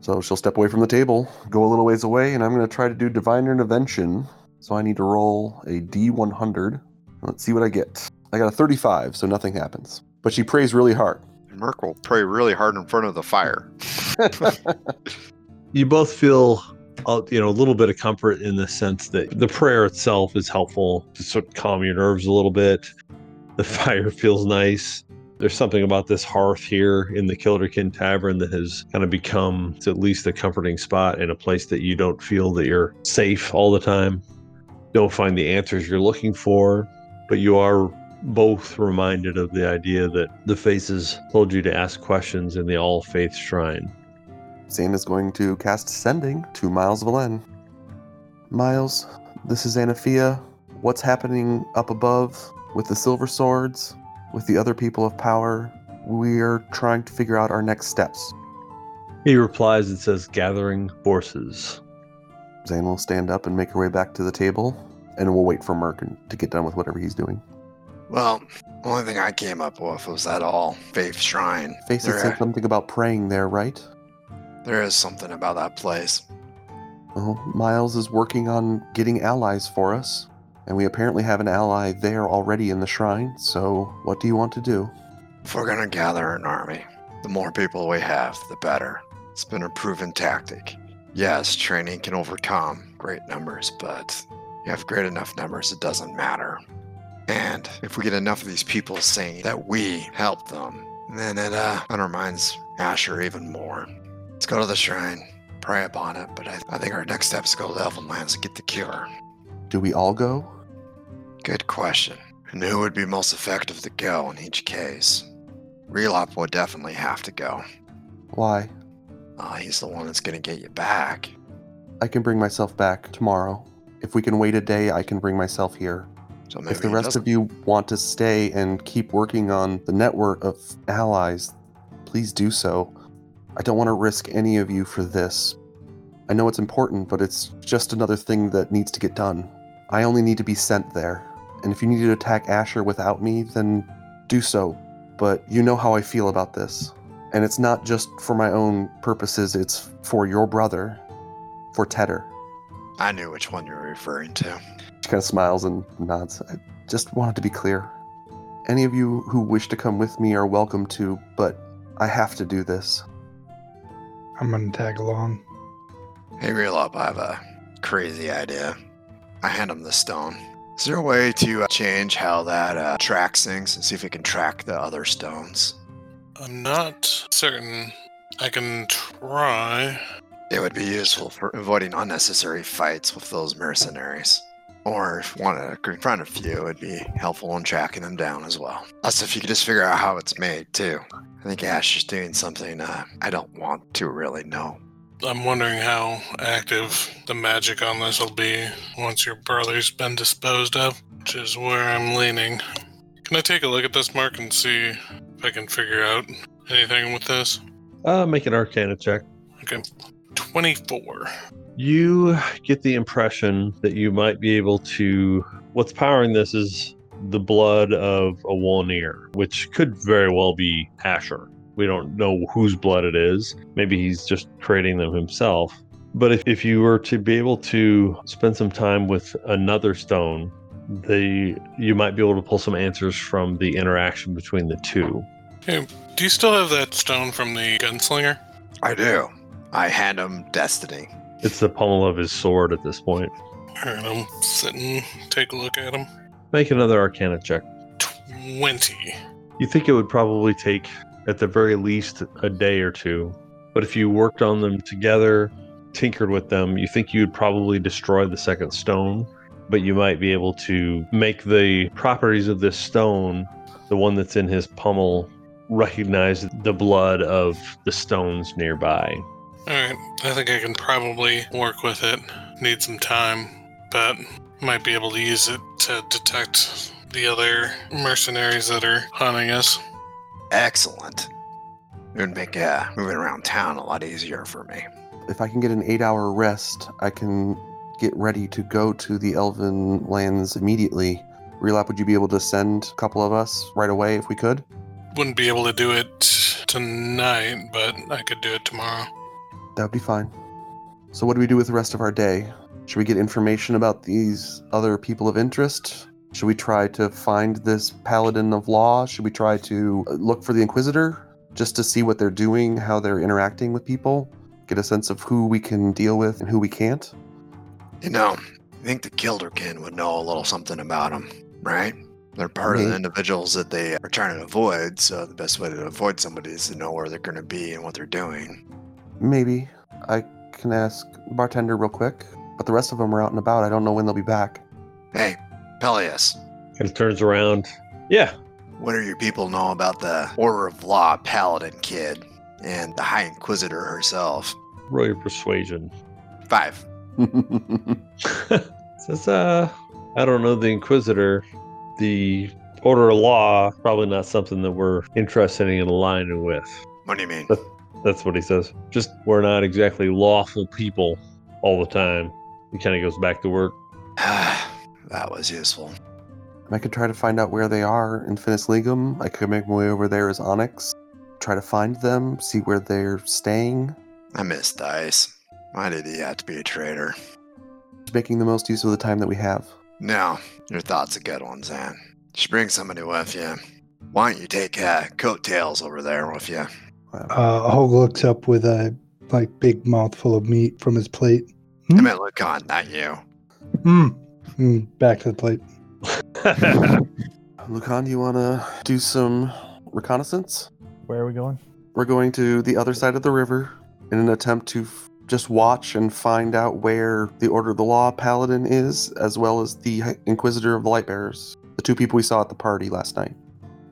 So she'll step away from the table, go a little ways away, and I'm going to try to do Divine Intervention. So I need to roll a D100. Let's see what I get. I got a 35, so nothing happens. But she prays really hard. Merc will pray really hard in front of the fire. <laughs> <laughs> You both feel, uh, you know, a little bit of comfort in the sense that the prayer itself is helpful to sort of calm your nerves a little bit. The <laughs> fire feels nice. There's something about this hearth here in the Kilderkin Tavern that has kind of become at least a comforting spot in a place that you don't feel that you're safe all the time. Don't find the answers you're looking for, but you are both reminded of the idea that the faces told you to ask questions in the All Faith Shrine. Zane is going to cast Sending to Miles Valen. Miles, this is Anaphia. What's happening up above with the Silver Swords, with the other people of power? We are trying to figure out our next steps. He replies and says, Gathering forces. Zane will stand up and make her way back to the table, and we'll wait for Merc to get done with whatever he's doing. Well, the only thing I came up with was that all faith shrine. Face it There- said something about praying there, right? There is something about that place. Well, Miles is working on getting allies for us, and we apparently have an ally there already in the shrine, so what do you want to do? If we're gonna gather an army, the more people we have, the better. It's been a proven tactic. Yes, training can overcome great numbers, but you have great enough numbers, it doesn't matter. And if we get enough of these people saying that we helped them, then it uh, undermines Asher even more. Let's go to the shrine, pray upon it, but I, I think our next step is go to the Elven Lands and get the cure. Do we all go? Good question. And who would be most effective to go in each case? Relop would definitely have to go. Why? Uh, he's the one that's going to get you back. I can bring myself back tomorrow. If we can wait a day, I can bring myself here. So if the he rest doesn't. of you want to stay and keep working on the network of allies, please do so. I don't want to risk any of you for this. I know it's important, but it's just another thing that needs to get done. I only need to be sent there. And if you need to attack Asher without me, then do so. But you know how I feel about this. And it's not just for my own purposes, it's for your brother, for Tedder. I knew which one you were referring to. She kind of smiles and nods. I just wanted to be clear. Any of you who wish to come with me are welcome to, but I have to do this. I'm gonna tag along. Hey, Relop, I have a crazy idea. I hand him the stone. Is there a way to uh, change how that uh, tracks things and see if it can track the other stones? I'm not certain. I can try. It would be useful for avoiding unnecessary fights with those mercenaries. Or if you wanted to confront a few, it'd be helpful in tracking them down as well. Plus, if you could just figure out how it's made, too. I think Ash is doing something uh, I don't want to really know. I'm wondering how active the magic on this will be once your brother's been disposed of, which is where I'm leaning. Can I take a look at this, Mark, and see if I can figure out anything with this? Uh, make an Arcana check. Okay. 24. You get the impression that you might be able to. What's powering this is the blood of a Wolnir, which could very well be Asher. We don't know whose blood it is. Maybe he's just creating them himself. But if, if you were to be able to spend some time with another stone, the you might be able to pull some answers from the interaction between the two. Hey, do you still have that stone from the gunslinger? I do. I hand him Destiny. It's the pommel of his sword at this point. Alright, I'm sitting, take a look at him. Make another Arcana check. 20. You think it would probably take, at the very least, a day or two. But if you worked on them together, tinkered with them, you think you'd probably destroy the second stone. But you might be able to make the properties of this stone, the one that's in his pummel, recognize the blood of the stones nearby. Alright, I think I can probably work with it. Need some time, but might be able to use it to detect the other mercenaries that are hunting us. Excellent. It would make uh, moving around town a lot easier for me. If I can get an eight hour rest, I can get ready to go to the Elven lands immediately. Relop, would you be able to send a couple of us right away if we could? Wouldn't be able to do it tonight, but I could do it tomorrow. That would be fine. So, what do we do with the rest of our day? Should we get information about these other people of interest? Should we try to find this paladin of law? Should we try to uh, look for the Inquisitor just to see what they're doing, how they're interacting with people? Get a sense of who we can deal with and who we can't? You know, I think the Kilderkin would know a little something about them, right? They're part of the individuals that they are trying to avoid, so the best way to avoid somebody is to know where they're going to be and what they're doing. Maybe. I can ask bartender real quick, but the rest of them are out and about. I don't know when they'll be back. Hey, Peleus, And turns around. Yeah, what do your people know about the Order of Law Paladin kid and the High Inquisitor herself? roll your persuasion. Five. <laughs> <laughs> Says, uh, I don't know the Inquisitor. The Order of Law, probably not something that we're interested in aligning with. What do you mean? That's what he says. Just, we're not exactly lawful people all the time. He kind of goes back to work. <sighs> that was useful. I could try to find out where they are in Finis Legum. I could make my way over there as Onyx, try to find them, see where they're staying. I miss Dice. Why did he have to be a traitor? Just making the most use of the time that we have. No, your thought's a good one, Zan. You should bring somebody with you. Why don't you take uh, coattails over there with you? Wow. Uh, Holg looks up with a like big mouthful of meat from his plate. I Hmm? meant Lucan, not you. Hmm. Mm, back to the plate. <laughs> Lucan, do you want to do some reconnaissance? Where are we going? We're going to the other side of the river in an attempt to f- just watch and find out where the Order of the Law Paladin is, as well as the Inquisitor of the Lightbearers, the two people we saw at the party last night.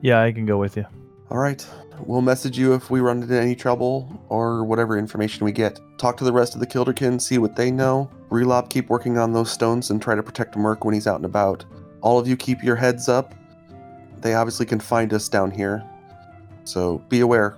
Yeah, I can go with you. All right. We'll message you if we run into any trouble or whatever information we get. Talk to the rest of the Kilderkin, see what they know. Relop, keep working on those stones and try to protect Merc when he's out and about. All of you keep your heads up. They obviously can find us down here. So be aware.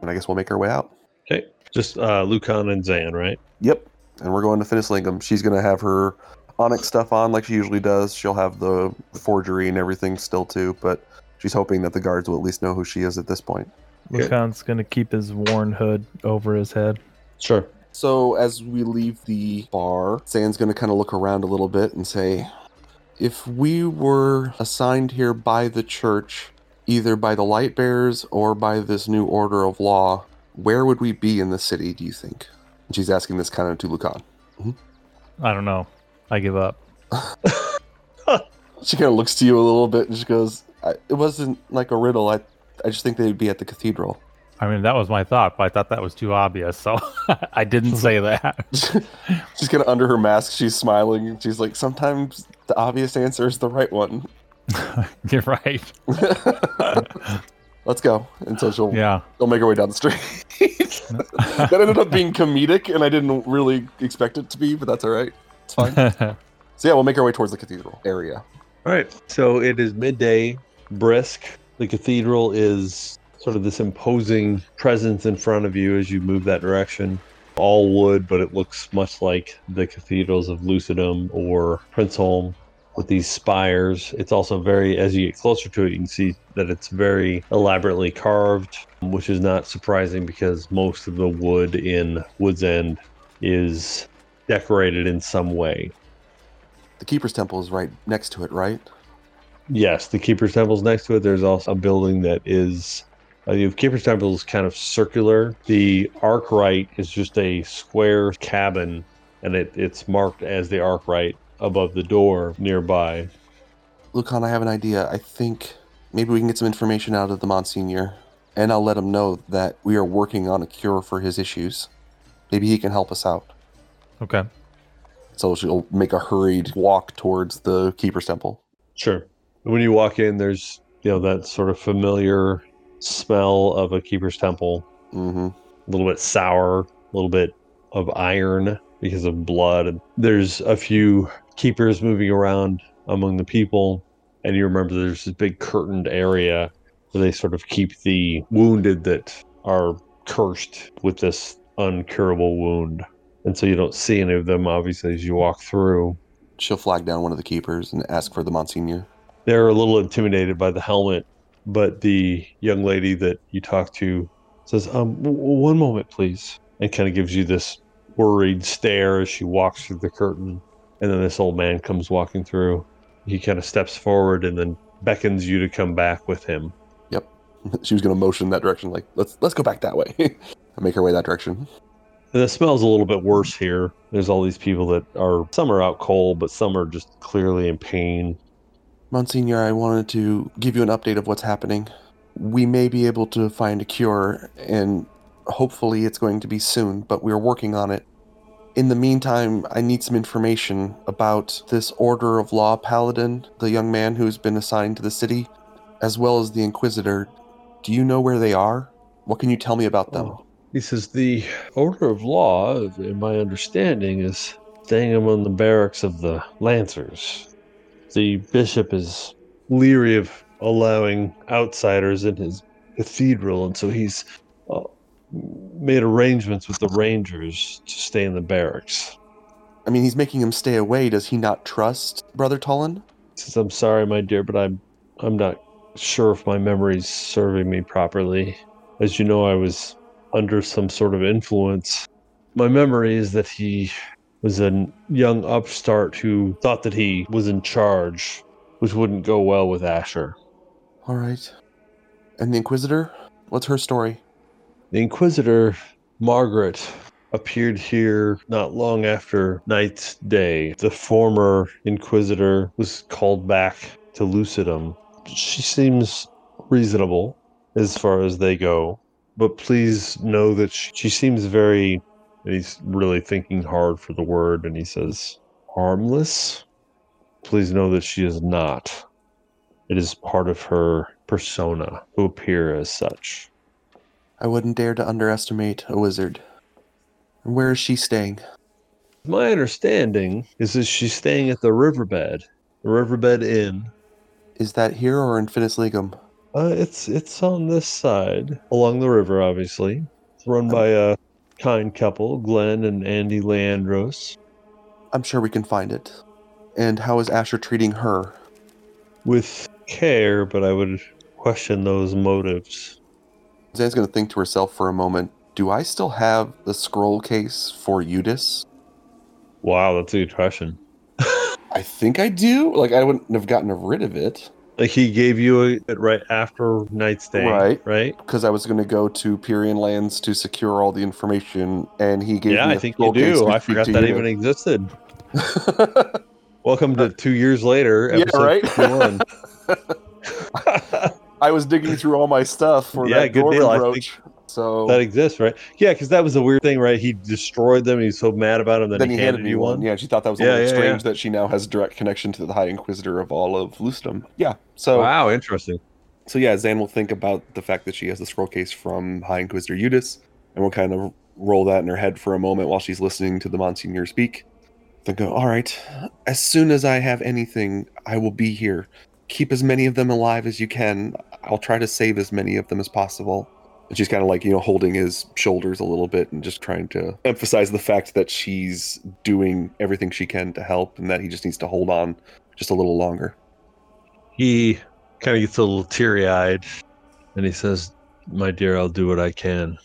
And I guess we'll make our way out. okay. Just uh, Lucan and Zan, right? Yep. And we're going to Finis Legum. She's going to have her Onyx stuff on like she usually does. She'll have the forgery and everything still too, but she's hoping that the guards will at least know who she is at this point. Okay. Lucan's gonna keep his worn hood over his head. Sure. So as we leave the bar, Zan's going to kind of look around a little bit and say, if we were assigned here by the church, either by the light bearers or by this new order of law, where would we be in the city, do you think? And she's asking this kind of to Lucan. Mm-hmm. I don't know. I give up. <laughs> She kind of looks to you a little bit and she goes, I, it wasn't like a riddle. I, I just think they'd be at the cathedral. I mean, that was my thought, but I thought that was too obvious, so <laughs> I didn't say <laughs> that. she's kind of under her mask. She's smiling. and She's like, sometimes the obvious answer is the right one. <laughs> You're right. let's go. And so she'll Yeah. she'll make her way down the street. that ended up being comedic, and I didn't really expect it to be, but that's all right. It's fine. so yeah, we'll make our way towards the cathedral area. All right. So it is midday, brisk. The cathedral is sort of this imposing presence in front of you as you move that direction. All wood, but it looks much like the cathedrals of Lucidum or Princeholm with these spires. It's also very, as you get closer to it, you can see that it's very elaborately carved, which is not surprising because most of the wood in Woods End is decorated in some way. The Keeper's Temple is right next to it, right? Yes, the Keeper's Temple's next to it. There's also a building that is. Uh, the Keeper's Temple is kind of circular. The Arkwright is just a square cabin, and it, it's marked as the Arkwright above the door nearby. Lucan, I have an idea. I think maybe we can get some information out of the Monsignor, and I'll let him know that we are working on a cure for his issues. Maybe he can help us out. okay. So she'll make a hurried walk towards the Keeper's Temple. Sure. When you walk in, there's you know that sort of familiar smell of a Keeper's Temple. Mm-hmm. a little bit sour, a little bit of iron because of blood. And there's a few keepers moving around among the people, and you remember there's this big curtained area where they sort of keep the wounded that are cursed with this uncurable wound. And so you don't see any of them, obviously, as you walk through. She'll flag down one of the keepers and ask for the Monsignor. They're a little intimidated by the helmet, but the young lady that you talk to says, um, w- one moment, please. And kind of gives you this worried stare as she walks through the curtain. And then this old man comes walking through. He kind of steps forward and then beckons you to come back with him. Yep. <laughs> She was going to motion that direction, like let's let's go back that way, <laughs> and make her way that direction. And the smell's a little bit worse here. There's all these people that are, some are out cold, but some are just clearly in pain. Monsignor, I wanted to give you an update of what's happening. We may be able to find a cure, and hopefully it's going to be soon, but we're working on it. In the meantime, I need some information about this Order of Law Paladin, the young man who's been assigned to the city, as well as the Inquisitor. Do you know where they are? What can you tell me about them? Oh. He says the order of law, in my understanding, is staying among the barracks of the Lancers. The bishop is leery of allowing outsiders in his cathedral, and so he's uh, made arrangements with the Rangers to stay in the barracks. I mean, he's making him stay away. Does he not trust Brother? He says, "I'm sorry, my dear, but I'm I'm not sure if my memory's serving me properly. As you know, I was under some sort of influence. My memory is that he was a young upstart who thought that he was in charge, which wouldn't go well with Asher. All right. And the Inquisitor? What's her story? The Inquisitor, Margaret, appeared here not long after Night's Day. The former Inquisitor was called back to Lucidum. She seems reasonable as far as they go, but please know that she, she seems very. And he's really thinking hard for the word, and he says, harmless? Please know that she is not. It is part of her persona to appear as such. I wouldn't dare to underestimate a wizard. And where is she staying? My understanding is that she's staying at the riverbed, the riverbed inn. Is that here or in Finis Legum? Uh, it's it's on this side, along the river, obviously. It's run by a kind couple, Glenn and Andy Leandros. I'm sure we can find it. And how is Asher treating her? With care, but I would question those motives. Zan's gonna think to herself for a moment. Do I still have the scroll case for Eudice? Wow, that's a good question. <laughs> I think I do. Like I wouldn't have gotten rid of it Like he gave you it right after Night's Day, Right. Right. because I was gonna go to Pyrian lands to secure all the information, and he gave yeah, me. I think you do. I forgot that you. even existed. <laughs> Welcome to two years later, Yeah, episode right? <laughs> I was digging through all my stuff for Yeah, that good Dwarven deal. I brooch. So that exists, right? Yeah, because that was the weird thing, right? He destroyed them. He was so mad about them that then he, handed, you one. Yeah, she thought that was a little yeah, strange yeah. that she now has a direct connection to the High Inquisitor of all of Lucidum. Yeah. So Wow, interesting. So yeah, Zan will think about the fact that she has the scroll case from High Inquisitor Eudice, and will kind of roll that in her head for a moment while she's listening to the Monsignor speak. Then go, all right, as soon as I have anything, I will be here. Keep as many of them alive as you can. I'll try to save as many of them as possible. She's kind of like, you know, holding his shoulders a little bit and just trying to emphasize the fact that she's doing everything she can to help and that he just needs to hold on just a little longer. He kind of gets a little teary eyed and he says, My dear, I'll do what I can.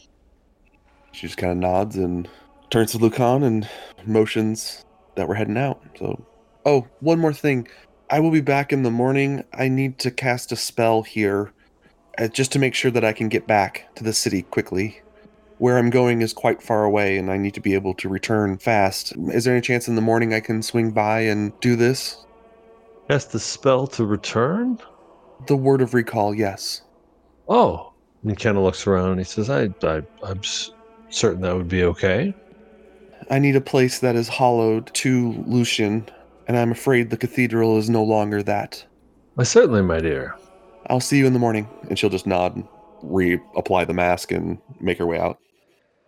She just kind of nods and turns to Lucan and motions that we're heading out. So, oh, one more thing. I will be back in the morning. I need to cast a spell here Uh, just to make sure that I can get back to the city quickly. Where I'm going is quite far away and I need to be able to return fast. Is there any chance in the morning I can swing by and do this? Cast the spell to return? The word of recall, yes. Oh. And he kind of looks around and he says, I, I, I'm s- certain that would be okay. I need a place that is hollowed to Lucian, and I'm afraid the cathedral is no longer that. Why, certainly, my dear. I'll see you in the morning. And she'll just nod and reapply the mask and make her way out.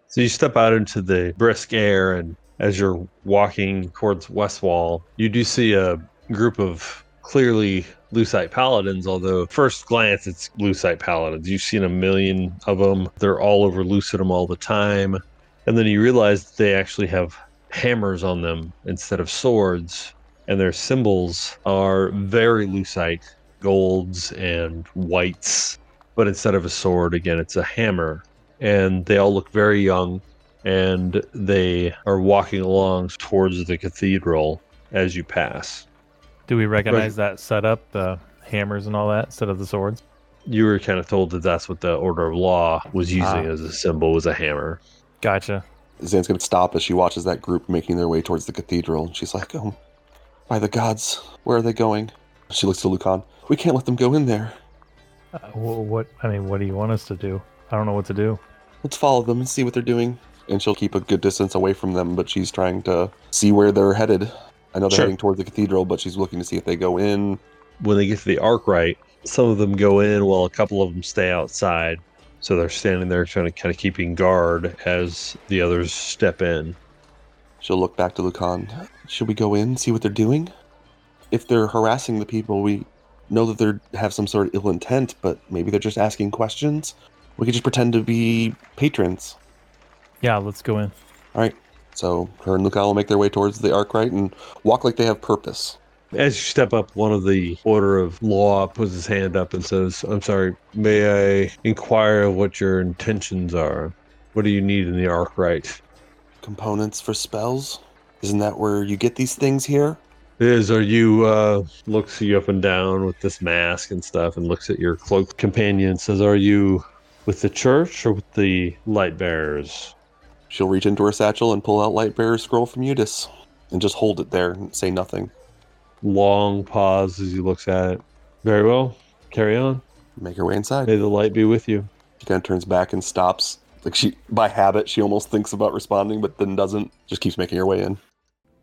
So you step out into the brisk air, and as you're walking towards West Wall, you do see a group of clearly Lucite paladins. Although first glance, it's Lucite paladins. You've seen a million of them. They're all over Lucidum all the time, and then you realize that they actually have hammers on them instead of swords, and their symbols are very Lucite, golds and whites. But instead of a sword, again, it's a hammer and they all look very young and they are walking along towards the cathedral as you pass. Do we recognize that setup, the hammers and all that, instead of the swords? You were kind of told that that's what the Order of Law was using Ah. as a symbol was a hammer. Gotcha. Zan's going to stop as she watches that group making their way towards the cathedral. And she's like, oh, by the gods, where are they going? She looks to Lucan. We can't let them go in there. Uh, wh- what? I mean, what do you want us to do? I don't know what to do. Let's follow them and see what they're doing. And she'll keep a good distance away from them, but she's trying to see where they're headed. I know they're Sure. heading towards the cathedral, but she's looking to see if they go in. When they get to the Arkwright, some of them go in while a couple of them stay outside. So they're standing there trying to kind of keeping guard as the others step in. She'll look back to Lucan. Should we go in, see what they're doing? If they're harassing the people, we know that they have some sort of ill intent, but maybe they're just asking questions. We could just pretend to be patrons. Yeah, let's go in. All right. So her and Lucan will make their way towards the Arkwright and walk like they have purpose. As you step up, one of the Order of Law puts his hand up and says, I'm sorry, may I inquire what your intentions are? What do you need in the Arkwright? Components for spells? Isn't that where you get these things here? Is are you uh looks you up and down with this mask and stuff and looks at your cloaked companion and says, Are you with the church or with the light bearers? She'll reach into her satchel and pull out Lightbearer's scroll from Eudice and just hold it there and say nothing. Long pause as he looks at it. Very well. Carry on. Make her way inside. May the light be with you. She kind of turns back and stops. Like she, by habit, she almost thinks about responding, but then doesn't. Just keeps making her way in.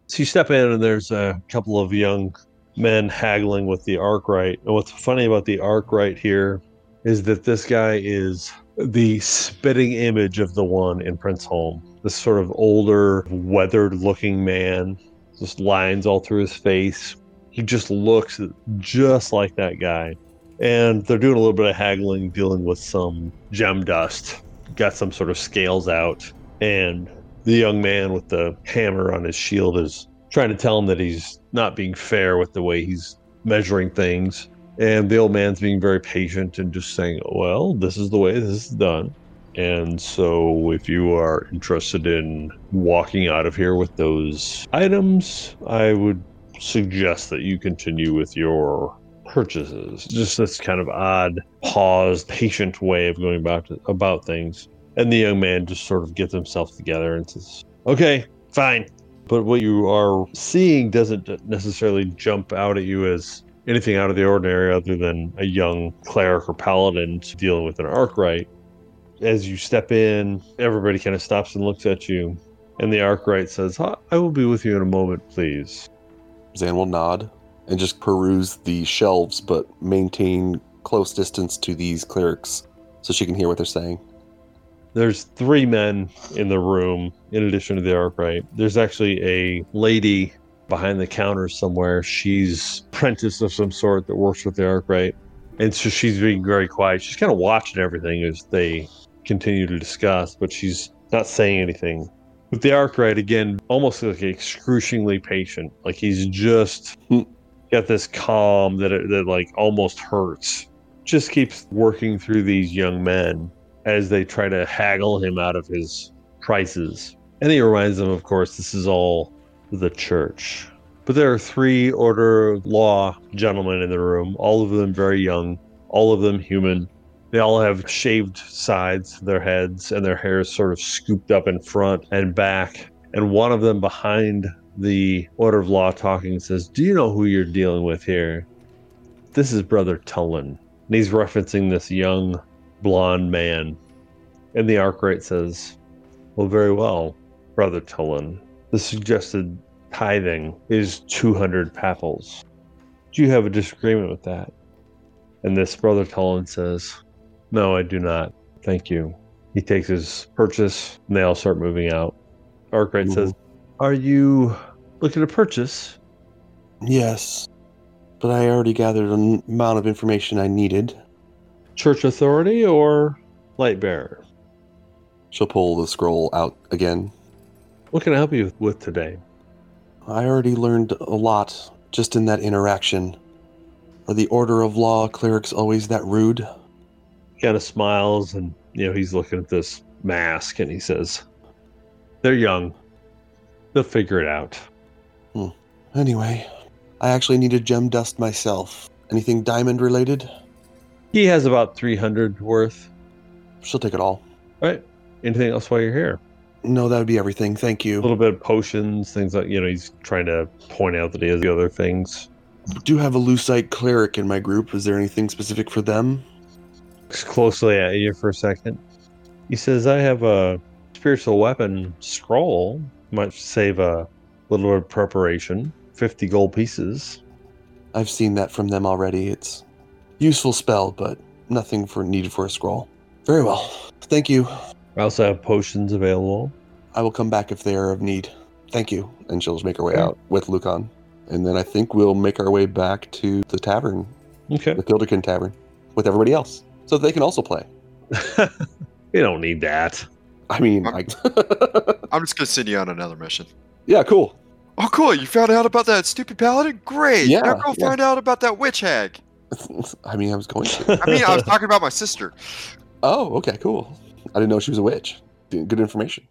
So you step in, and there's a couple of young men haggling with the Arkwright. And what's funny about the Arkwright here is that this guy is the spitting image of the one in Prince Holm. This sort of older, weathered looking man, just lines all through his face. He just looks just like that guy. And they're doing a little bit of haggling, dealing with some gem dust. Got some sort of scales out. And the young man with the hammer on his shield is trying to tell him that he's not being fair with the way he's measuring things. And the old man's being very patient and just saying, Well, this is the way this is done. And so, if you are interested in walking out of here with those items, I would suggest that you continue with your purchases. Just this kind of odd, paused, patient way of going about about things. And the young man just sort of gets himself together and says, Okay, fine. But what you are seeing doesn't necessarily jump out at you as anything out of the ordinary other than a young cleric or paladin dealing with an Arkwright. As you step in, everybody kind of stops and looks at you. And the Arkwright says, "I will be with you in a moment, please. Zan will nod and just peruse the shelves, but maintain close distance to these clerics so she can hear what they're saying. There's three men in the room in addition to the Arkwright. There's actually a lady behind the counter somewhere. She's apprentice of some sort that works with the Arkwright. And so she's being very quiet. She's kind of watching everything as they continue to discuss, but she's not saying anything. With the Arkwright, again, almost like excruciatingly patient. Like he's just got this calm that, it, that like almost hurts. Just keeps working through these young men as they try to haggle him out of his prices. And he reminds them, of course, this is all the church. But there are three order law gentlemen in the room, all of them very young, all of them human. They all have shaved sides of their heads, and their hair is sort of scooped up in front and back. And one of them behind the order of law talking says, Do you know who you're dealing with here? This is Brother Tullen. And he's referencing this young blonde man. And the Arkwright says, Well, very well, Brother Tullen. The suggested tithing is 200 papals. Do you have a disagreement with that? And this Brother Tullen says, No, I do not. Thank you. He takes his purchase and they all start moving out. Arkwright says, mm-hmm. Are you looking to purchase? Yes, but I already gathered an amount of information I needed. Church authority or light bearer? She'll pull the scroll out again. What can I help you with today? I already learned a lot just in that interaction. Are the Order of Law clerics always that rude? kind of smiles and you know he's looking at this mask and he says they're young they'll figure it out hmm. Anyway, I actually need a gem dust myself. Anything diamond related? He has about 300 worth She'll take it all. all right anything else while you're here No, that would be everything. Thank you. a little bit of potions things like you know he's trying to point out that he has the other things Do have a lucite cleric in my group. Is there anything specific for them? looks closely at you for a second he says i have a spiritual weapon scroll might save a little bit of preparation 50 gold pieces I've seen that from them already. It's useful spell, but nothing for needed for a scroll. Very well. Thank you. i also have potions available I will come back if they are of need. Thank you. And she'll just make her way out with Lucan. And then I think we'll make our way back to the tavern, okay the Kilderkin Tavern, with everybody else. So they can also play. <laughs> you don't need that I mean, I'm- I, <laughs> <laughs> I'm just gonna send you on another mission. yeah, cool. Oh, cool! You found out about that stupid paladin. Great. Yeah, Now go yeah. find out about that witch hag. <laughs> I mean, I was going to. I mean, I was talking about my sister. <laughs> Oh, okay, cool. I didn't know she was a witch. Good information.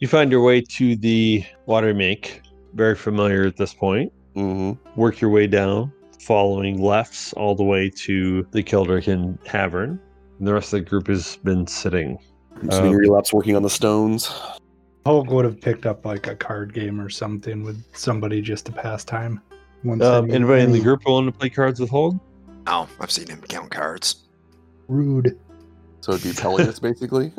You find your way to the water make, very familiar at this point. hmm Work your way down, following lefts all the way to the Kilderkin Tavern. And the rest of the group has been sitting. So Um, Relop's working on the stones. Holg would have picked up like a card game or something with somebody just to pass time. Once Um, any- anybody in the group willing to play cards with Holg? Oh, I've seen him count cards. Rude. So it'd be Peleus, <laughs> basically.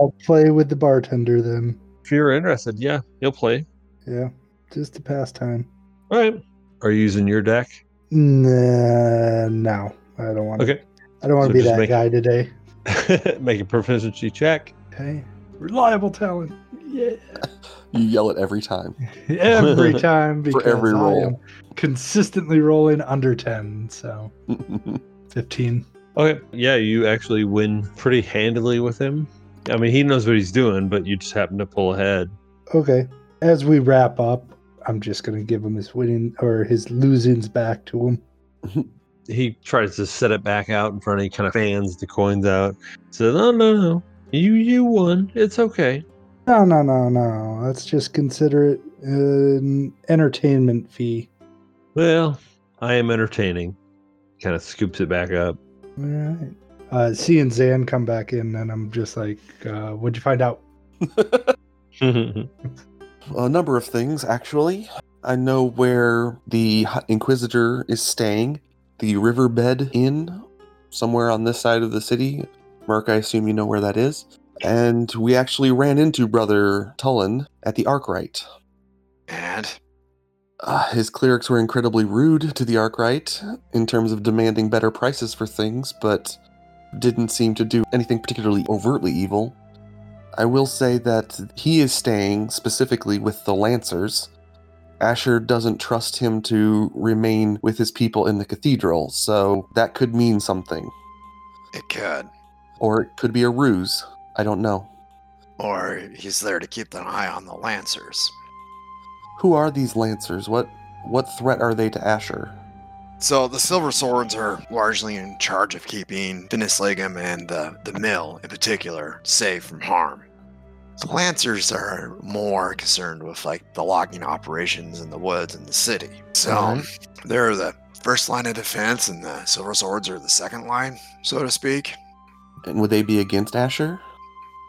I'll play with the bartender then. If you're interested, yeah, you'll play. Yeah, just to pass time. All right. Are you using your deck? Nah, no, I don't want. Okay. I don't want So to be that make- guy today. <laughs> Make a proficiency check. Okay, reliable talent. Yeah, you yell it every time. <laughs> every <laughs> time because every I roll. am consistently rolling under ten. So <laughs> fifteen. Okay. Yeah, you actually win pretty handily with him. I mean, he knows what he's doing, but you just happen to pull ahead. Okay. As we wrap up, I'm just gonna give him his winning or his losings back to him. he tries to set it back out in front of you, kind of fans the coins out. Says, "No, no, no, you you won. It's okay." No, no, no, no. Let's just consider it an entertainment fee. Well, I am entertaining. Kind of scoops it back up. All right. Uh, seeing Zan come back in, and I'm just like, uh, "What'd you find out?" <laughs> a number of things, actually. I know where the Inquisitor is staying, the Riverbed Inn, somewhere on this side of the city. Mark, I assume you know where that is. And we actually ran into Brother Tullen at the Arkwright. And Uh, his clerics were incredibly rude to the Arkwright in terms of demanding better prices for things, but didn't seem to do anything particularly overtly evil. I will say that he is staying specifically with the Lancers. Asher doesn't trust him to remain with his people in the cathedral, so that could mean something. It could. Or it could be a ruse. I don't know. Or he's there to keep an eye on the Lancers. Who are these Lancers? What what threat are they to Asher? So the Silver Swords are largely in charge of keeping Finis Legum and the, the mill in particular safe from harm. The Lancers are more concerned with like the logging operations in the woods and the city. So Alright. they're the first line of defense and the Silver Swords are the second line, so to speak. And would they be against Asher?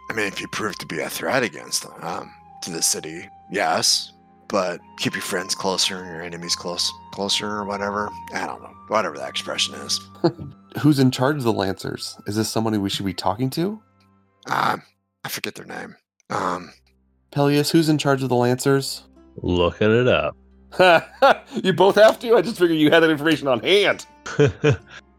I mean, if you prove to be a threat against them, um, to the city, yes. But keep your friends closer and your enemies close, closer, or whatever. I don't know, whatever that expression is. <laughs> Who's in charge of the Lancers? Is this somebody we should be talking to? Um, I forget their name. Um, Peleus, who's in charge of the Lancers? Looking it up. <laughs> you both have to? I just figured you had that information on hand. <laughs>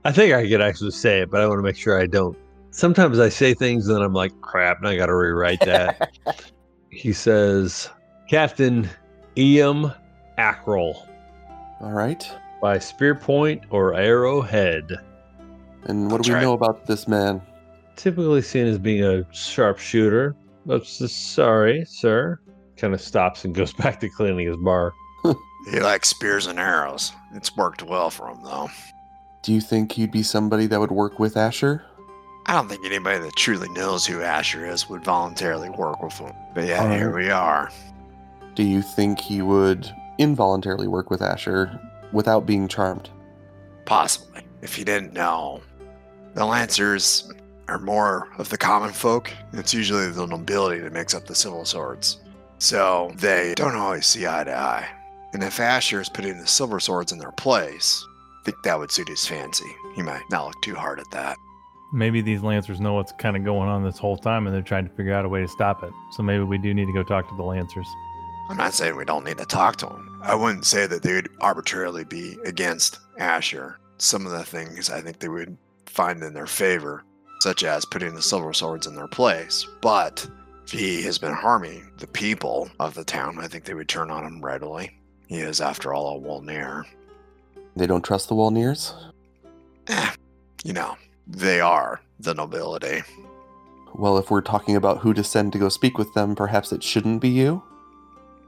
I think I could actually say it, but I want to make sure I don't. Sometimes I say things and then I'm like, crap, and I got to rewrite that. <laughs> he says, Captain Eam Ackrell All right. by Spear Point or Arrowhead. And what That's do we right. know about this man? Typically seen as being a sharpshooter. But s- sorry, sir. Kind of stops and goes <laughs> back to cleaning his bar. <laughs> he likes spears and arrows. It's worked well for him, though. Do you think he'd be somebody that would work with Asher? I don't think anybody that truly knows who Asher is would voluntarily work with him. But yeah, here we are. Do you think he would involuntarily work with Asher without being charmed? Possibly. If he didn't know, the Lancers are more of the common folk. It's usually the nobility that makes up the silver swords. So they don't always see eye to eye. And if Asher is putting the silver swords in their place, I think that would suit his fancy. He might not look too hard at that. Maybe these Lancers know what's kind of going on this whole time and they're trying to figure out a way to stop it. So maybe we do need to go talk to the Lancers. I'm not saying we don't need to talk to them. I wouldn't say that they would arbitrarily be against Asher. Some of the things I think they would find in their favor, such as putting the silver swords in their place. But if he has been harming the people of the town, I think they would turn on him readily. He is, after all, a Wolnir. They don't trust the Wolnirs? Eh, you know, they are the nobility. Well, if we're talking about who to send to go speak with them, perhaps it shouldn't be you?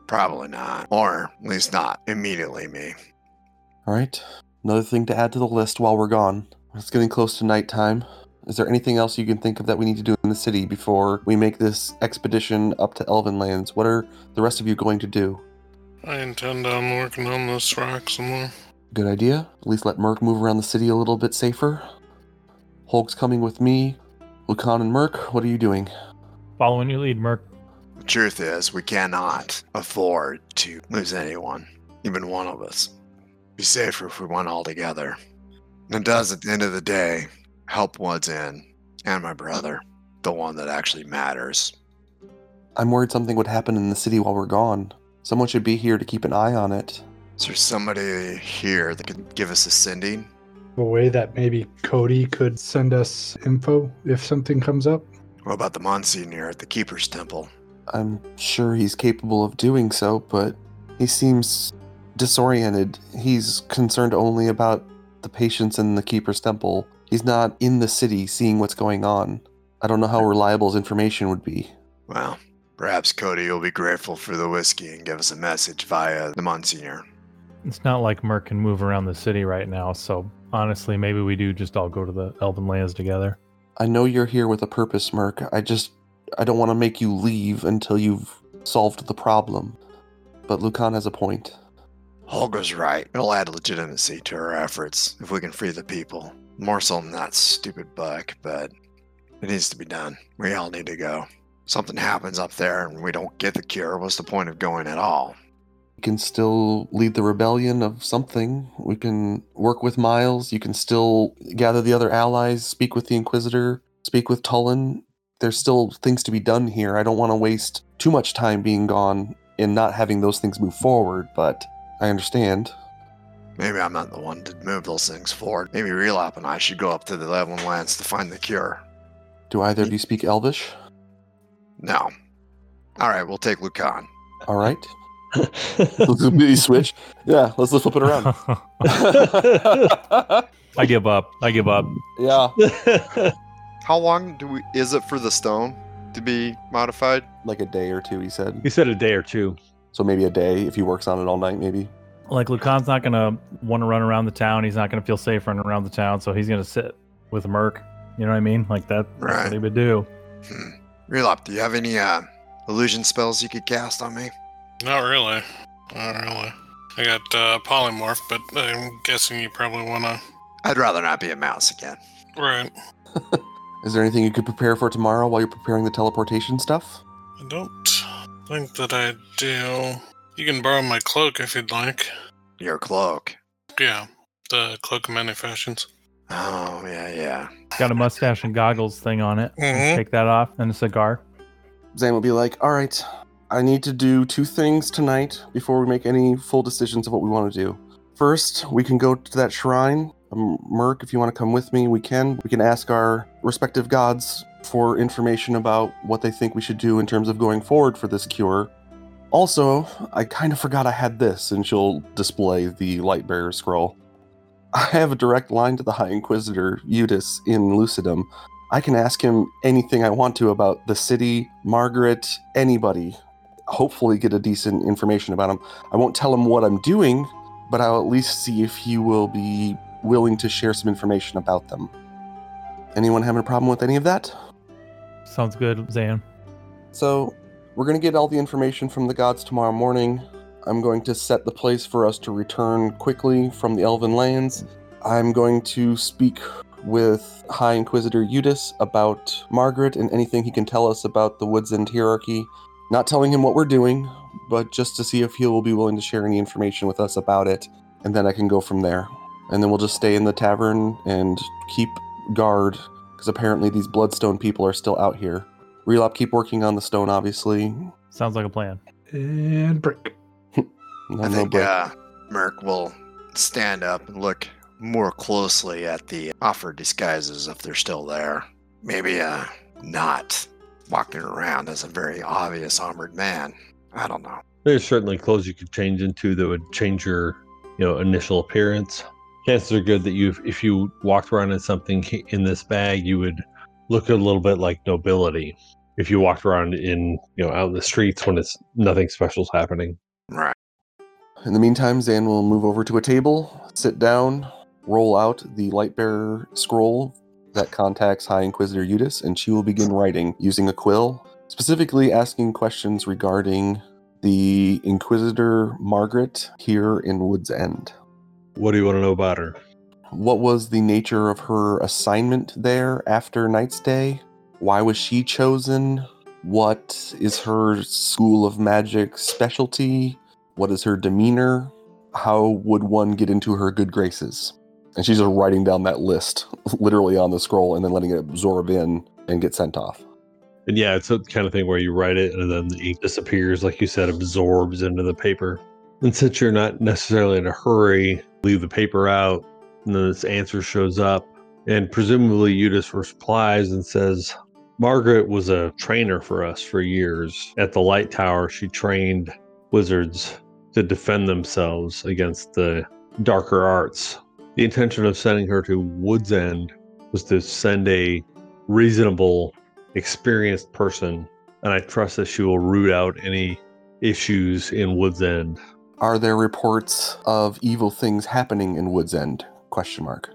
Probably not. Or at least not immediately me. All right. Another thing to add to the list while we're gone. It's getting close to nighttime. Is there anything else you can think of that we need to do in the city before we make this expedition up to Elven Lands? What are the rest of you going to do? I intend on working on this rock some more. Good idea. At least let Merc move around the city a little bit safer. Holg's coming with me. Lucan and Merc, what are you doing? Following your lead, Merc. The truth is, we cannot afford to lose anyone, even one of us. Be safer if we went all together. And it does, at the end of the day, help Woods End and my brother, the one that actually matters. I'm worried something would happen in the city while we're gone. Someone should be here to keep an eye on it. Is there somebody here that can give us a sending? A way that maybe Cody could send us info if something comes up. What about the Monsignor at the Keeper's Temple? I'm sure he's capable of doing so, but he seems disoriented. He's concerned only about the patients in the Keeper's Temple. He's not in the city seeing what's going on. I don't know how reliable his information would be. Well, perhaps Cody will be grateful for the whiskey and give us a message via the Monsignor. It's not like Merc can move around the city right now, so honestly, maybe we do just all go to the Elven Lands together. I know you're here with a purpose, Merc. I just I don't want to make you leave until you've solved the problem. But Lucan has a point. Holger's right. It'll add legitimacy to our efforts if we can free the people. More so than that stupid buck, but it needs to be done. We all need to go. Something happens up there and we don't get the cure. What's the point of going at all? We can still lead the rebellion of something. We can work with Miles. You can still gather the other allies, speak with the Inquisitor, speak with Tullen. There's still things to be done here. I don't want to waste too much time being gone and not having those things move forward, but I understand. Maybe I'm not the one to move those things forward. Maybe Relop and I should go up to the Elven Lands to find the cure. Do either of you speak Elvish? No. All right, we'll take Lucan. All right. Let's switch. Yeah, let's, let's flip it around. <laughs> I give up. I give up. yeah, <laughs> How long do we? Is it for the stone to be modified? like a day or two, he said. he said a day or two. So maybe a day if he works on it all night, maybe. Like Lucan's not gonna want to run around the town. He's not gonna feel safe running around the town, so he's gonna sit with Merc. You know what I mean? Like that. That's Right. what he would do. Hmm. Relop, do you have any uh, illusion spells you could cast on me? Not really. Not really. I got uh, polymorph, but I'm guessing you probably want to. I'd rather not be a mouse again. Right. <laughs> Is there anything you could prepare for tomorrow while you're preparing the teleportation stuff? I don't think that I do. You can borrow my cloak if you'd like. Your cloak. Yeah, the cloak of many fashions. Oh yeah, yeah. Got a mustache and goggles thing on it. Mhm. Take that off and a cigar. Zane will be like, all right, I need to do two things tonight before we make any full decisions of what we want to do. First, we can go to that shrine. Um, Merc, if you want to come with me, we can. We can ask our respective gods for information about what they think we should do in terms of going forward for this cure. Also, I kind of forgot I had this, and she'll display the Lightbearer scroll. I have a direct line to the High Inquisitor, Eudes, in Lucidum. I can ask him anything I want to about the city, Margaret, anybody. Hopefully, get a decent information about him. I won't tell him what I'm doing, but I'll at least see if he will be willing to share some information about them. Anyone having a problem with any of that? Sounds good, Zan. So, we're going to get all the information from the gods tomorrow morning. I'm going to set the place for us to return quickly from the Elven lands. I'm going to speak with High Inquisitor Eudes about Margaret and anything he can tell us about the Woods End hierarchy. Not telling him what we're doing, but just to see if he will be willing to share any information with us about it, and then I can go from there. And then we'll just stay in the tavern and keep guard, because apparently these Bloodstone people are still out here. Relop, keep working on the stone, obviously. Sounds like a plan. And break. <laughs> No, I no think break. uh, Merc will stand up and look more closely at the offered disguises if they're still there. Maybe uh, not walking around as a very obvious armored man. I don't know. There's certainly clothes you could change into that would change your, you know, initial appearance. Chances are good that you, if you walked around in something in this bag, you would look a little bit like nobility. If you walked around in, you know, out in the streets when it's nothing special's happening. Right. In the meantime, Zan will move over to a table, sit down, roll out the Lightbearer scroll that contacts High Inquisitor Eudes, and she will begin writing using a quill, specifically asking questions regarding the Inquisitor Margaret here in Wood's End. What do you want to know about her? What was the nature of her assignment there after Night's Day? Why was she chosen? What is her school of magic specialty? What is her demeanor? How would one get into her good graces? And she's just writing down that list <laughs> literally on the scroll and then letting it absorb in and get sent off. And yeah, it's a kind of thing where you write it and then the ink disappears, like you said, absorbs into the paper. And since you're not necessarily in a hurry, leave the paper out, and then this answer shows up. And presumably Eudes replies and says, Margaret was a trainer for us for years. At the Light Tower, she trained wizards to defend themselves against the darker arts. The intention of sending her to Wood's End was to send a reasonable experienced person, and I trust that she will root out any issues in Woods End. Are there reports of evil things happening in Wood's End? Question mark.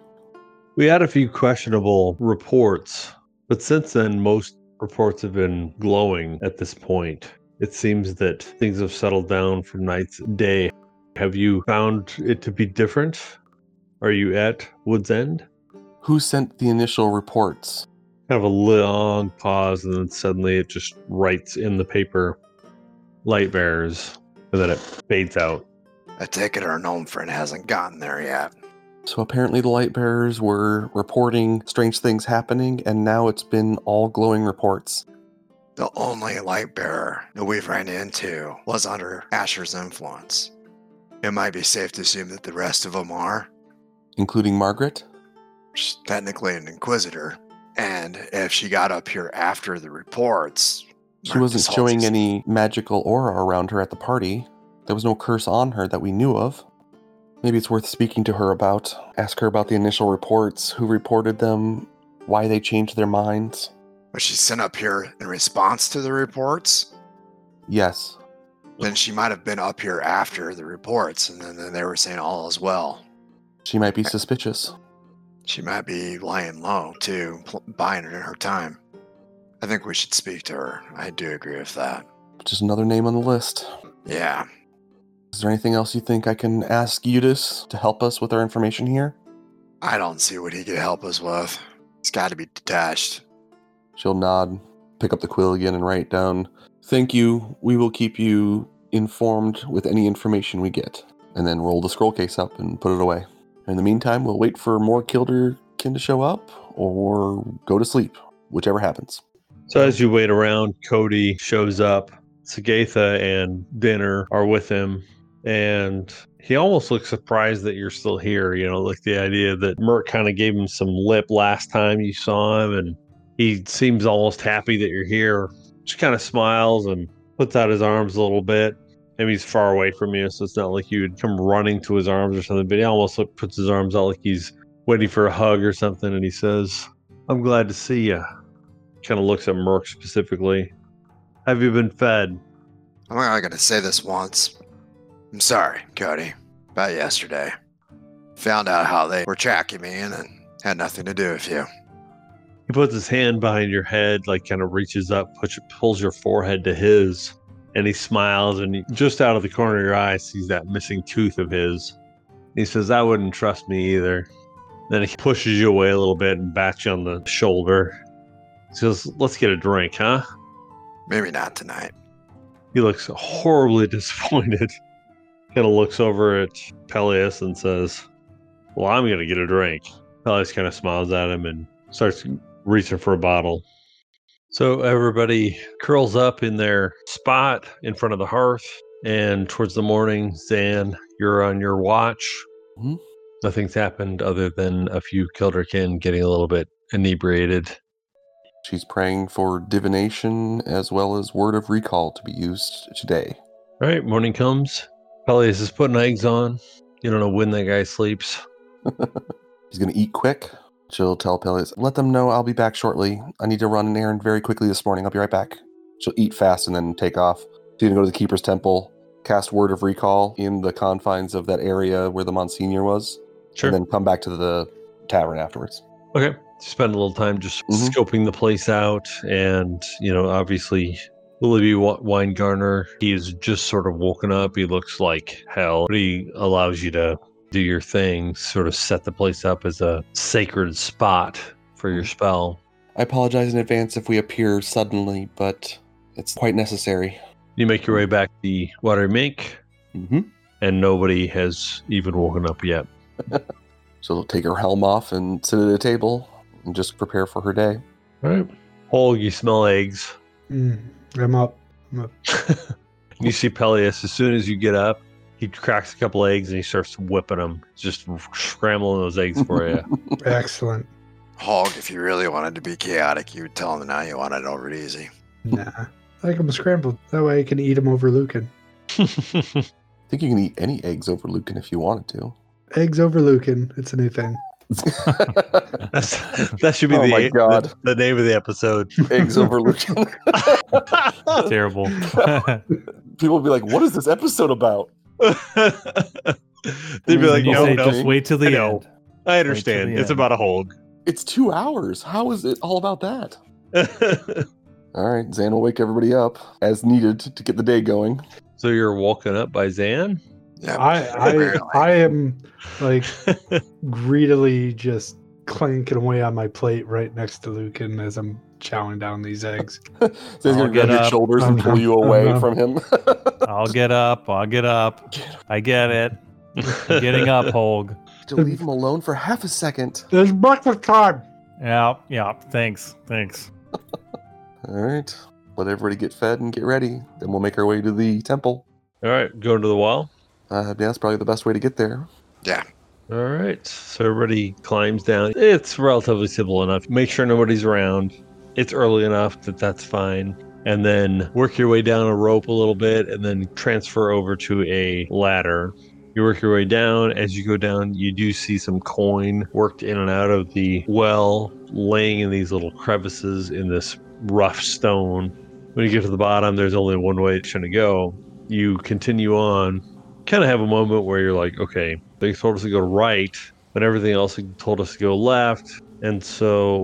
We had a few questionable reports, but since then, most reports have been glowing at this point. It seems that things have settled down from night's day. Have you found it to be different? Are you at Woods End? Who sent the initial reports? Kind of a long pause, and then suddenly it just writes in the paper light bearers, and then it fades out. I take it our gnome friend hasn't gotten there yet. So apparently the light bearers were reporting strange things happening, and now it's been all glowing reports. The only light bearer that we've ran into was under Asher's influence. it might be safe to assume that the rest of them are. Including Margaret? She's technically an inquisitor. And if she got up here after the reports, She wasn't showing any magical aura around her at the party. There was no curse on her that we knew of. Maybe it's worth speaking to her about. Ask her about the initial reports, who reported them, why they changed their minds. Was she sent up here in response to the reports? Yes, Then she might have been up here after the reports, and then, then they were saying all is well. She might be suspicious. She might be lying low too, pl- buying it in her time. I think we should speak to her. I do agree with that. Just another name on the list. Yeah, Is there anything else you think I can ask Eudes to help us with our information here? I don't see what he could help us with. He's got to be detached. She'll nod, pick up the quill again, and write down, Thank you. We will keep you informed with any information we get. And then roll the scroll case up and put it away. In the meantime, we'll wait for more Kilderkin to show up or go to sleep, whichever happens. So as you wait around, Cody shows up. Sagatha and Dinner are with him, and he almost looks surprised that you're still here. You know, like the idea that Merc kind of gave him some lip last time you saw him, and he seems almost happy that you're here. Just kind of smiles and puts out his arms a little bit. Maybe he's far away from you, so it's not like you would come running to his arms or something. But he almost puts his arms out like he's waiting for a hug or something, and he says, "I'm glad to see you." kind of looks at Merc specifically. Have you been fed? I'm only going to say this once. I'm sorry, Cody, about yesterday. Found out how they were tracking me and it had nothing to do with you. He puts his hand behind your head, like kind of reaches up, push, pulls your forehead to his, and he smiles. And he, just out of the corner of your eye, sees that missing tooth of his. He says, "I wouldn't trust me either." Then he pushes you away a little bit and bats you on the shoulder. He says, "Let's get a drink, huh?" Maybe not tonight. He looks horribly <laughs> disappointed. kind of looks over at Peleus and says, Well, I'm going to get a drink. Peleus kind of smiles at him and starts reaching for a bottle. So everybody curls up in their spot in front of the hearth. And towards the morning, Zan, you're on your watch. Mhm. Nothing's happened other than a few Kilderkin getting a little bit inebriated. She's praying for divination as well as word of recall to be used today. All right, morning comes. Peleus is putting eggs on. You don't know when that guy sleeps. <laughs> He's going to eat quick. She'll tell Peleus, let them know I'll be back shortly. I need to run an errand very quickly this morning. I'll be right back. She'll eat fast and then take off. She's to go to the Keeper's Temple, cast Word of Recall in the confines of that area where the Monsignor was, Sure. and then come back to the tavern afterwards. Okay. Spend a little time just Mhm. scoping the place out. And, you know, obviously, Willoughby Weingartner, he is just sort of woken up. He looks like hell, but he allows you to do your thing, sort of set the place up as a sacred spot for your spell. I apologize in advance if we appear suddenly, but it's quite necessary. You make your way back to the water mink, Mm-hmm. and nobody has even woken up yet. <laughs> So she'll take her helm off and sit at a table and just prepare for her day. All right. Holg, you smell eggs. Mm, I'm up. I'm up. <laughs> you see Peleus as soon as you get up, he cracks a couple eggs and he starts whipping them, just scrambling those eggs for you. <laughs> Excellent. Hog, if you really wanted to be chaotic, you would tell him now you want it over easy. Nah. I like them scrambled. That way I can eat them over Lucan. <laughs> I think you can eat any eggs over Lucan if you wanted to. Eggs over Lucan. It's a new thing. <laughs> That's, that should be Oh the, my God. the the name of the episode. eggs over Lucan. Terrible. People will be like, what is this episode about? <laughs> They'd be like, you no, no, just wait till the know. end. I understand. It's end. about a hog. It's two hours. How is it all about that? <laughs> All right, Zan will wake everybody up as needed to get the day going. so you're woken up by Zan? Yeah, I I. I am like <laughs> greedily just clanking away on my plate right next to Lucan as I'm chowing down these eggs. <laughs> Zan's I'll gonna get grab your shoulders and <laughs> I'm pull not- you I'm away from him. <laughs> I'll get up. I'll get up. I get it. I'm getting up, Holg. to leave him alone for half a second. There's breakfast time. Yeah, yeah. Thanks. Thanks. All right, let everybody get fed and get ready. Then we'll make our way to the temple. All right, go to the wall. Uh, yeah, that's probably the best way to get there. Yeah. All right. So everybody climbs down. It's relatively simple enough. Make sure nobody's around. It's early enough that that's fine. And then work your way down a rope a little bit and then transfer over to a ladder. You work your way down. As you go down, you do see some coin worked in and out of the well, laying in these little crevices in this rough stone. When you get to the bottom, there's only one way it's going to go. You continue on, kind of have a moment where you're like, okay, they told us to go right, but everything else told us to go left. And so,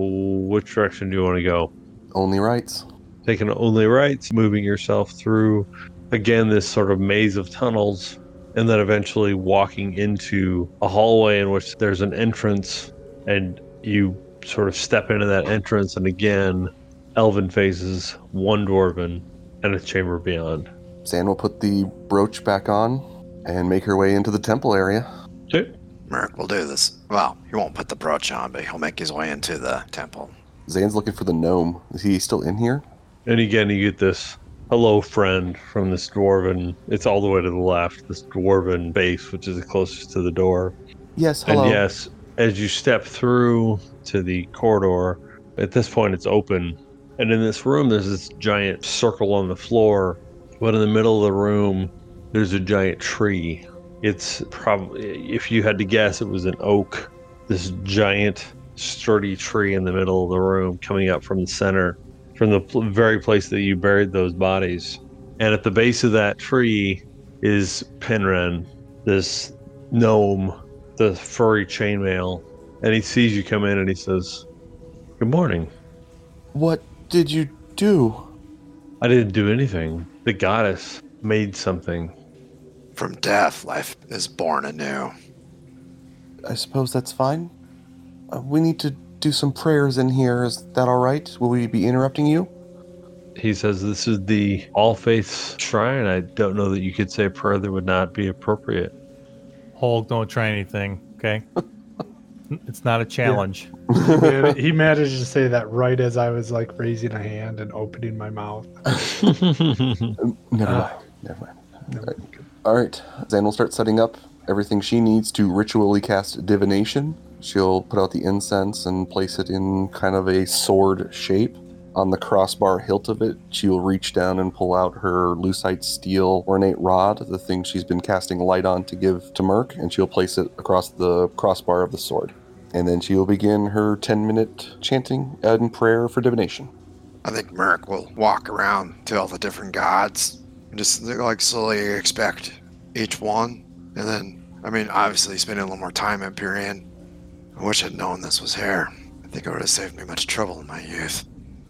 which direction do you want to go? Only rights. Taking only rights, moving yourself through, again, this sort of maze of tunnels, and then eventually walking into a hallway in which there's an entrance, and you sort of step into that entrance, and again, elven faces, one dwarven, and a chamber beyond. Zan will put the brooch back on and make her way into the temple area. Okay. Merrick will do this. Well, he won't put the brooch on, but he'll make his way into the temple. Zane's looking for the gnome. Is he still in here? And again, you get this hello friend from this dwarven. It's all the way to the left, this dwarven base, which is the closest to the door. Yes, hello. And yes, as you step through to the corridor, at this point it's open. And in this room, there's this giant circle on the floor. But in the middle of the room, there's a giant tree. It's probably, if you had to guess, it was an oak. This giant, sturdy tree in the middle of the room coming up from the center from the pl- very place that you buried those bodies. And at the base of that tree is Penren, this gnome, the furry chainmail. And he sees you come in and he says, Good morning. What did you do? I didn't do anything. The goddess made something. From death, life is born anew. I suppose that's fine. Uh, we need to do some prayers in here. Is that all right? Will we be interrupting you? He says, This is the All Faiths Shrine. I don't know that you could say a prayer that would not be appropriate. Holg, don't try anything, okay? <laughs> it's not a challenge. <laughs> He he managed to say that right as I was like raising a hand and opening my mouth. <laughs> Never Uh, mind. Never mind. All right. Zan will start setting up everything she needs to ritually cast divination. She'll put out the incense and place it in kind of a sword shape. On the crossbar hilt of it, she will reach down and pull out her lucite steel ornate rod, the thing she's been casting light on to give to Merc, and she'll place it across the crossbar of the sword. And then she will begin her 10 minute chanting and prayer for divination. I think Merrick will walk around to all the different gods just like slowly expect each one. And then, I mean, obviously spending a little more time at Pyrian. I wish I'd known this was here. I think it would have saved me much trouble in my youth.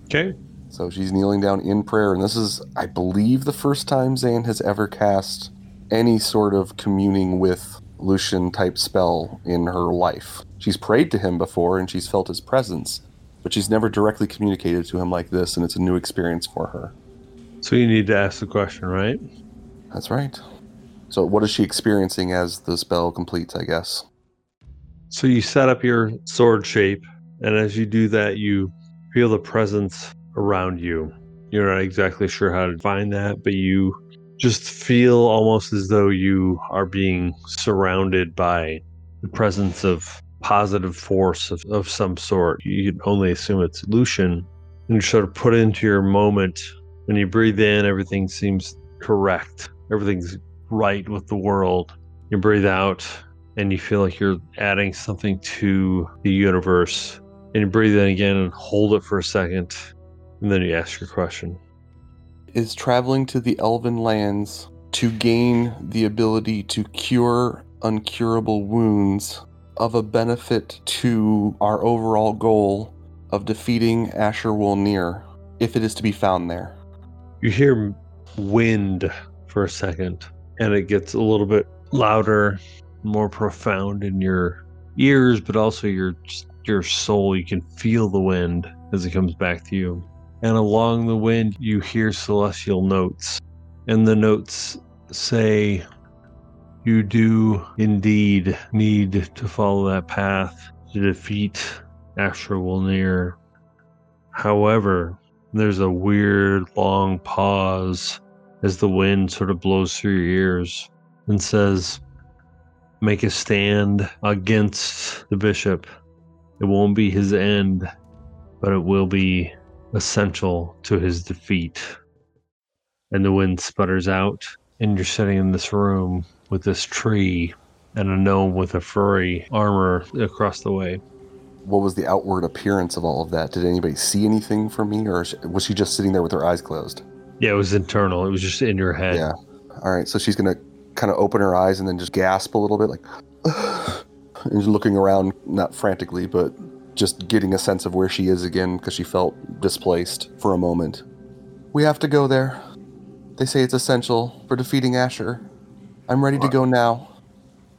okay. So she's kneeling down in prayer, and this is, I believe, the first time Zan has ever cast any sort of communing with Lucian type spell in her life. She's prayed to him before and she's felt his presence, but she's never directly communicated to him like this, and it's a new experience for her. So you need to ask the question, right? That's right. So, what is she experiencing as the spell completes, I guess? So you set up your sword shape, and as you do that, you feel the presence around you. You're not exactly sure how to find that, but you just feel almost as though you are being surrounded by the presence of positive force of, of some sort. You can only assume it's Lucian. And you sort of put into your moment. When you breathe in, everything seems correct. Everything's right with the world. You breathe out, and you feel like you're adding something to the universe. And you breathe in again and hold it for a second, and then you ask your question. Is traveling to the elven lands to gain the ability to cure uncurable wounds of a benefit to our overall goal of defeating Asher Wolnir, if it is to be found there? You hear wind for a second, and it gets a little bit louder, more profound in your ears, but also your your soul. You can feel the wind as it comes back to you. And along the wind, you hear celestial notes. And the notes say, You do indeed need to follow that path to defeat Asher Wolnir. However, there's a weird long pause as the wind sort of blows through your ears. and says, Make a stand against the bishop. It won't be his end, but it will be essential to his defeat. And the wind sputters out, and you're sitting in this room with this tree and a gnome with a furry armor across the way. What was the outward appearance of all of that? Did anybody see anything from me, or was she just sitting there with her eyes closed? Yeah, it was internal. It was just in your head. Yeah. All right. So she's gonna kind of open her eyes and then just gasp a little bit, like, <sighs> and just looking around, not frantically, but just getting a sense of where she is again because she felt displaced for a moment. We have to go there. They say it's essential for defeating Asher. I'm ready to go now.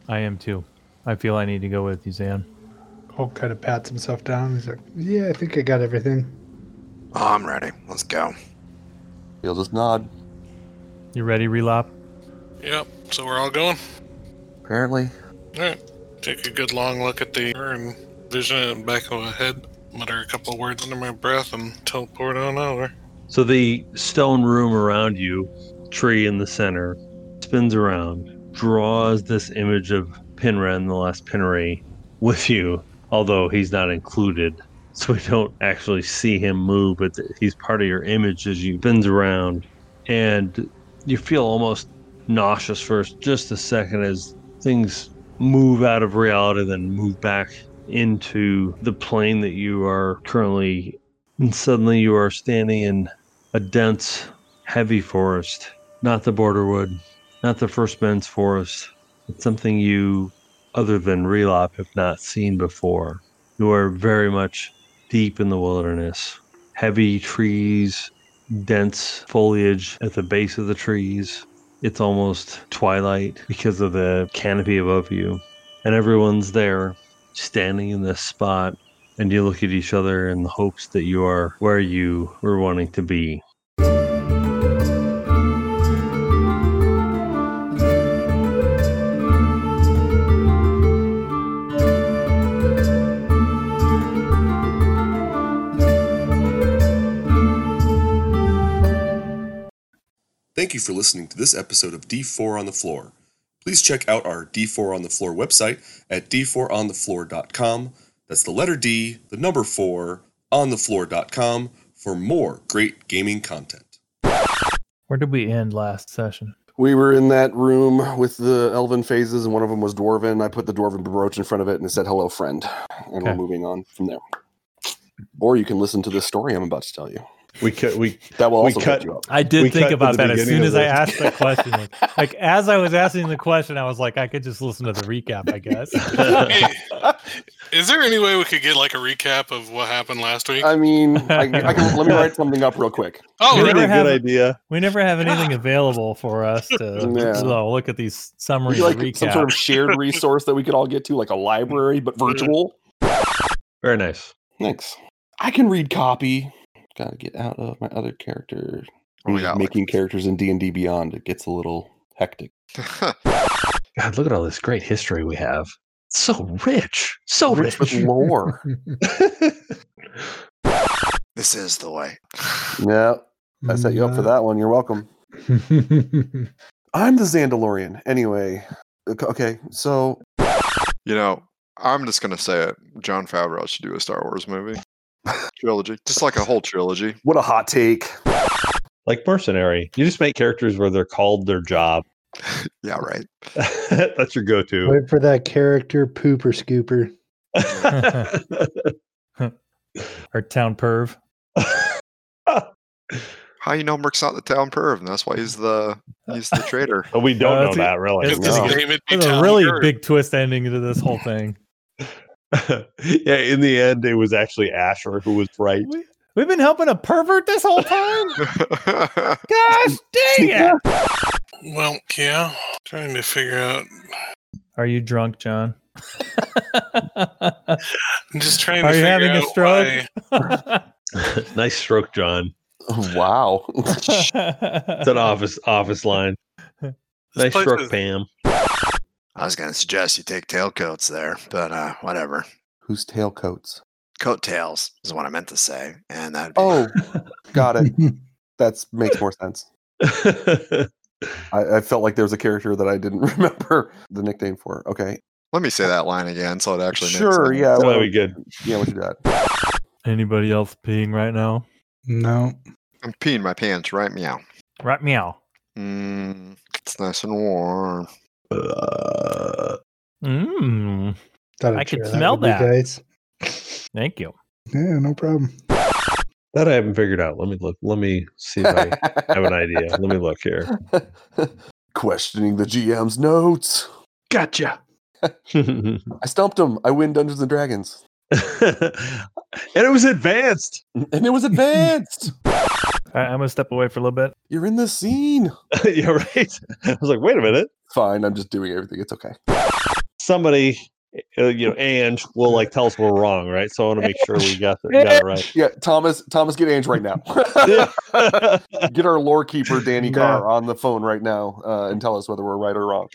I am too. I feel I need to go with you, Zan. Holg kind of pats himself down. He's like, "Yeah, I think I got everything." Oh, I'm ready. Let's go. He'll just nod. You ready, Relop? Yep. So we're all going. Apparently. All right. Take a good long look at the and vision it in the back of my head. Mutter a couple words under my breath and teleport on over. So the stone room around you, tree in the center, spins around, draws this image of Pinren, the last Pinnery, with you, although he's not included. So we don't actually see him move, but he's part of your image as you spins around. And you feel almost nauseous for just a second as things move out of reality, then move back into the plane that you are currently. And suddenly you are standing in a dense, heavy forest. Not the borderwood, not the first men's forest. It's something you, other than Relop, have not seen before. You are very much deep in the wilderness. Heavy trees, dense foliage at the base of the trees. It's almost twilight because of the canopy above you. And everyone's there, standing in this spot. And you look at each other in the hopes that you are where you were wanting to be. Thank you for listening to this episode of D4 on the Floor. Please check out our D4 on the Floor website at d4onthefloor.com. That's the letter D, the number 4, onthefloor.com for more great gaming content. Where did we end last session? We were in that room with the elven phases, and one of them was dwarven. I put the dwarven brooch in front of it and it said, Hello, friend. And we're moving on from there. Or you can listen to this story I'm about to tell you. We cut. We That will We also cut- cut you up. I did We think about that as soon as I asked the <laughs> question. Like, like, as I was asking the question, I was like, I could just listen to the recap, I guess. Hey, is there any way we could get like a recap of what happened last week? I mean, <laughs> I, I can, let me write something up real quick. oh, we really? never have- good idea. we never have anything ah. available for us to <laughs> Yeah. so look at these Maybe summaries like and some sort of shared resource that we could all get to, like a library, but virtual. Very nice. Thanks. I can read copy. Gotta get out of my other character. Oh, we got, like- making characters in D and D Beyond. It gets a little hectic. <laughs> God, look at all this great history we have. So rich. So Rich with lore. <laughs> this is the way. yeah, I set you up for that one. You're welcome. <laughs> I'm the Zandalorian. Anyway, ok- okay, so You know, I'm just gonna say it. Jon Favreau should do a Star Wars movie trilogy, just like a whole trilogy. what a hot take. like mercenary. You just make characters where they're called their job. <laughs> <laughs> Yeah, right. That's your go-to. Wait for that character, pooper scooper. <laughs> or town perv. How you know Merc's not the town perv? And that's why he's the he's the traitor. But we don't Uh, know that really. it's- No. his name would be There's a really Hurt. big twist ending to this whole thing. <laughs> yeah, in the end, it was actually Asher who was right. We, we've been helping a pervert this whole time. <laughs> Gosh dang it! <laughs> Well, yeah. Trying to figure out. Are you drunk, John? I'm just trying to Are you figure having a stroke? why- nice stroke, John. Wow. It's an office office line. This Nice stroke, is- Pam. I was gonna suggest you take tailcoats there, but uh, whatever. Whose tailcoats? Coattails is what I meant to say, and that. Oh, got it. <laughs> That makes more sense. <laughs> I, I felt like there was a character that I didn't <laughs> remember the nickname for. Okay. Let me say that line again so it actually makes Sure, yeah. That'd well, be good. Yeah, we'll do that. Anybody else peeing right now? No. I'm peeing my pants, right? Meow. Right meow. Mm, it's nice and warm. Uh, Mmm. Thought I'd I could smell with that. guys. Thank you. Yeah, no problem. that I haven't figured out. Let me look. Let me see if I have an idea. Let me look here. <laughs> Questioning the GM's notes. Gotcha. <laughs> I stumped him. I win Dungeons and Dragons. <laughs> and it was advanced. And it was advanced. All right, I'm gonna step away for a little bit. You're in the scene. <laughs> yeah, right. <laughs> I was like, wait a minute. Fine, I'm just doing everything. It's okay. Somebody, uh, you know, Ange will like tell us we're wrong, right? So I want to make sure we got, the, got it right. <laughs> Yeah, Thomas, Thomas, get Ange right now. get our lore keeper, Danny Yeah. Carr, on the phone right now uh, and tell us whether we're right or wrong.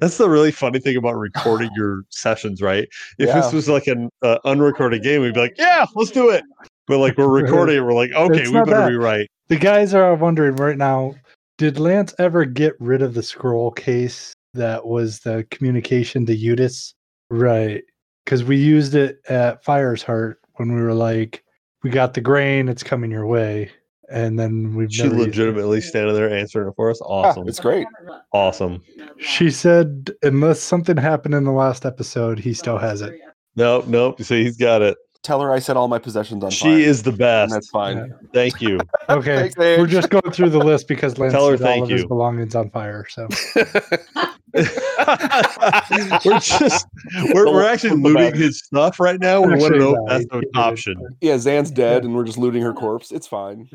That's the really funny thing about recording <sighs> your sessions, right? If Yeah. this was like an uh, unrecorded game, we'd be like, yeah, let's do it. But like we're <laughs> recording it, we're like, okay, It's we better that. be right. The guys are wondering right now did Lance ever get rid of the scroll case that was the communication to Eudes? Right. Because we used it at Fire's Heart when we were like, we got the grain, it's coming your way. And then we've She never used it. legitimately standing there answering it for us. Ah, awesome. It's great. Awesome. She said, unless something happened in the last episode, he still has it. Nope, nope. See, he's got it. Tell her I set all my possessions on fire. She is the and best. that's fine. Thank you. <laughs> Okay. Thanks, We're just going through the list because Lance <laughs> Tell her set all thank of his you. belongings on fire. So <laughs> we're just we're, we're actually looting his stuff right now. We want to Actually, know no, if that's he- an he did it. option. Yeah, Zan's dead and we're just looting her corpse. It's fine.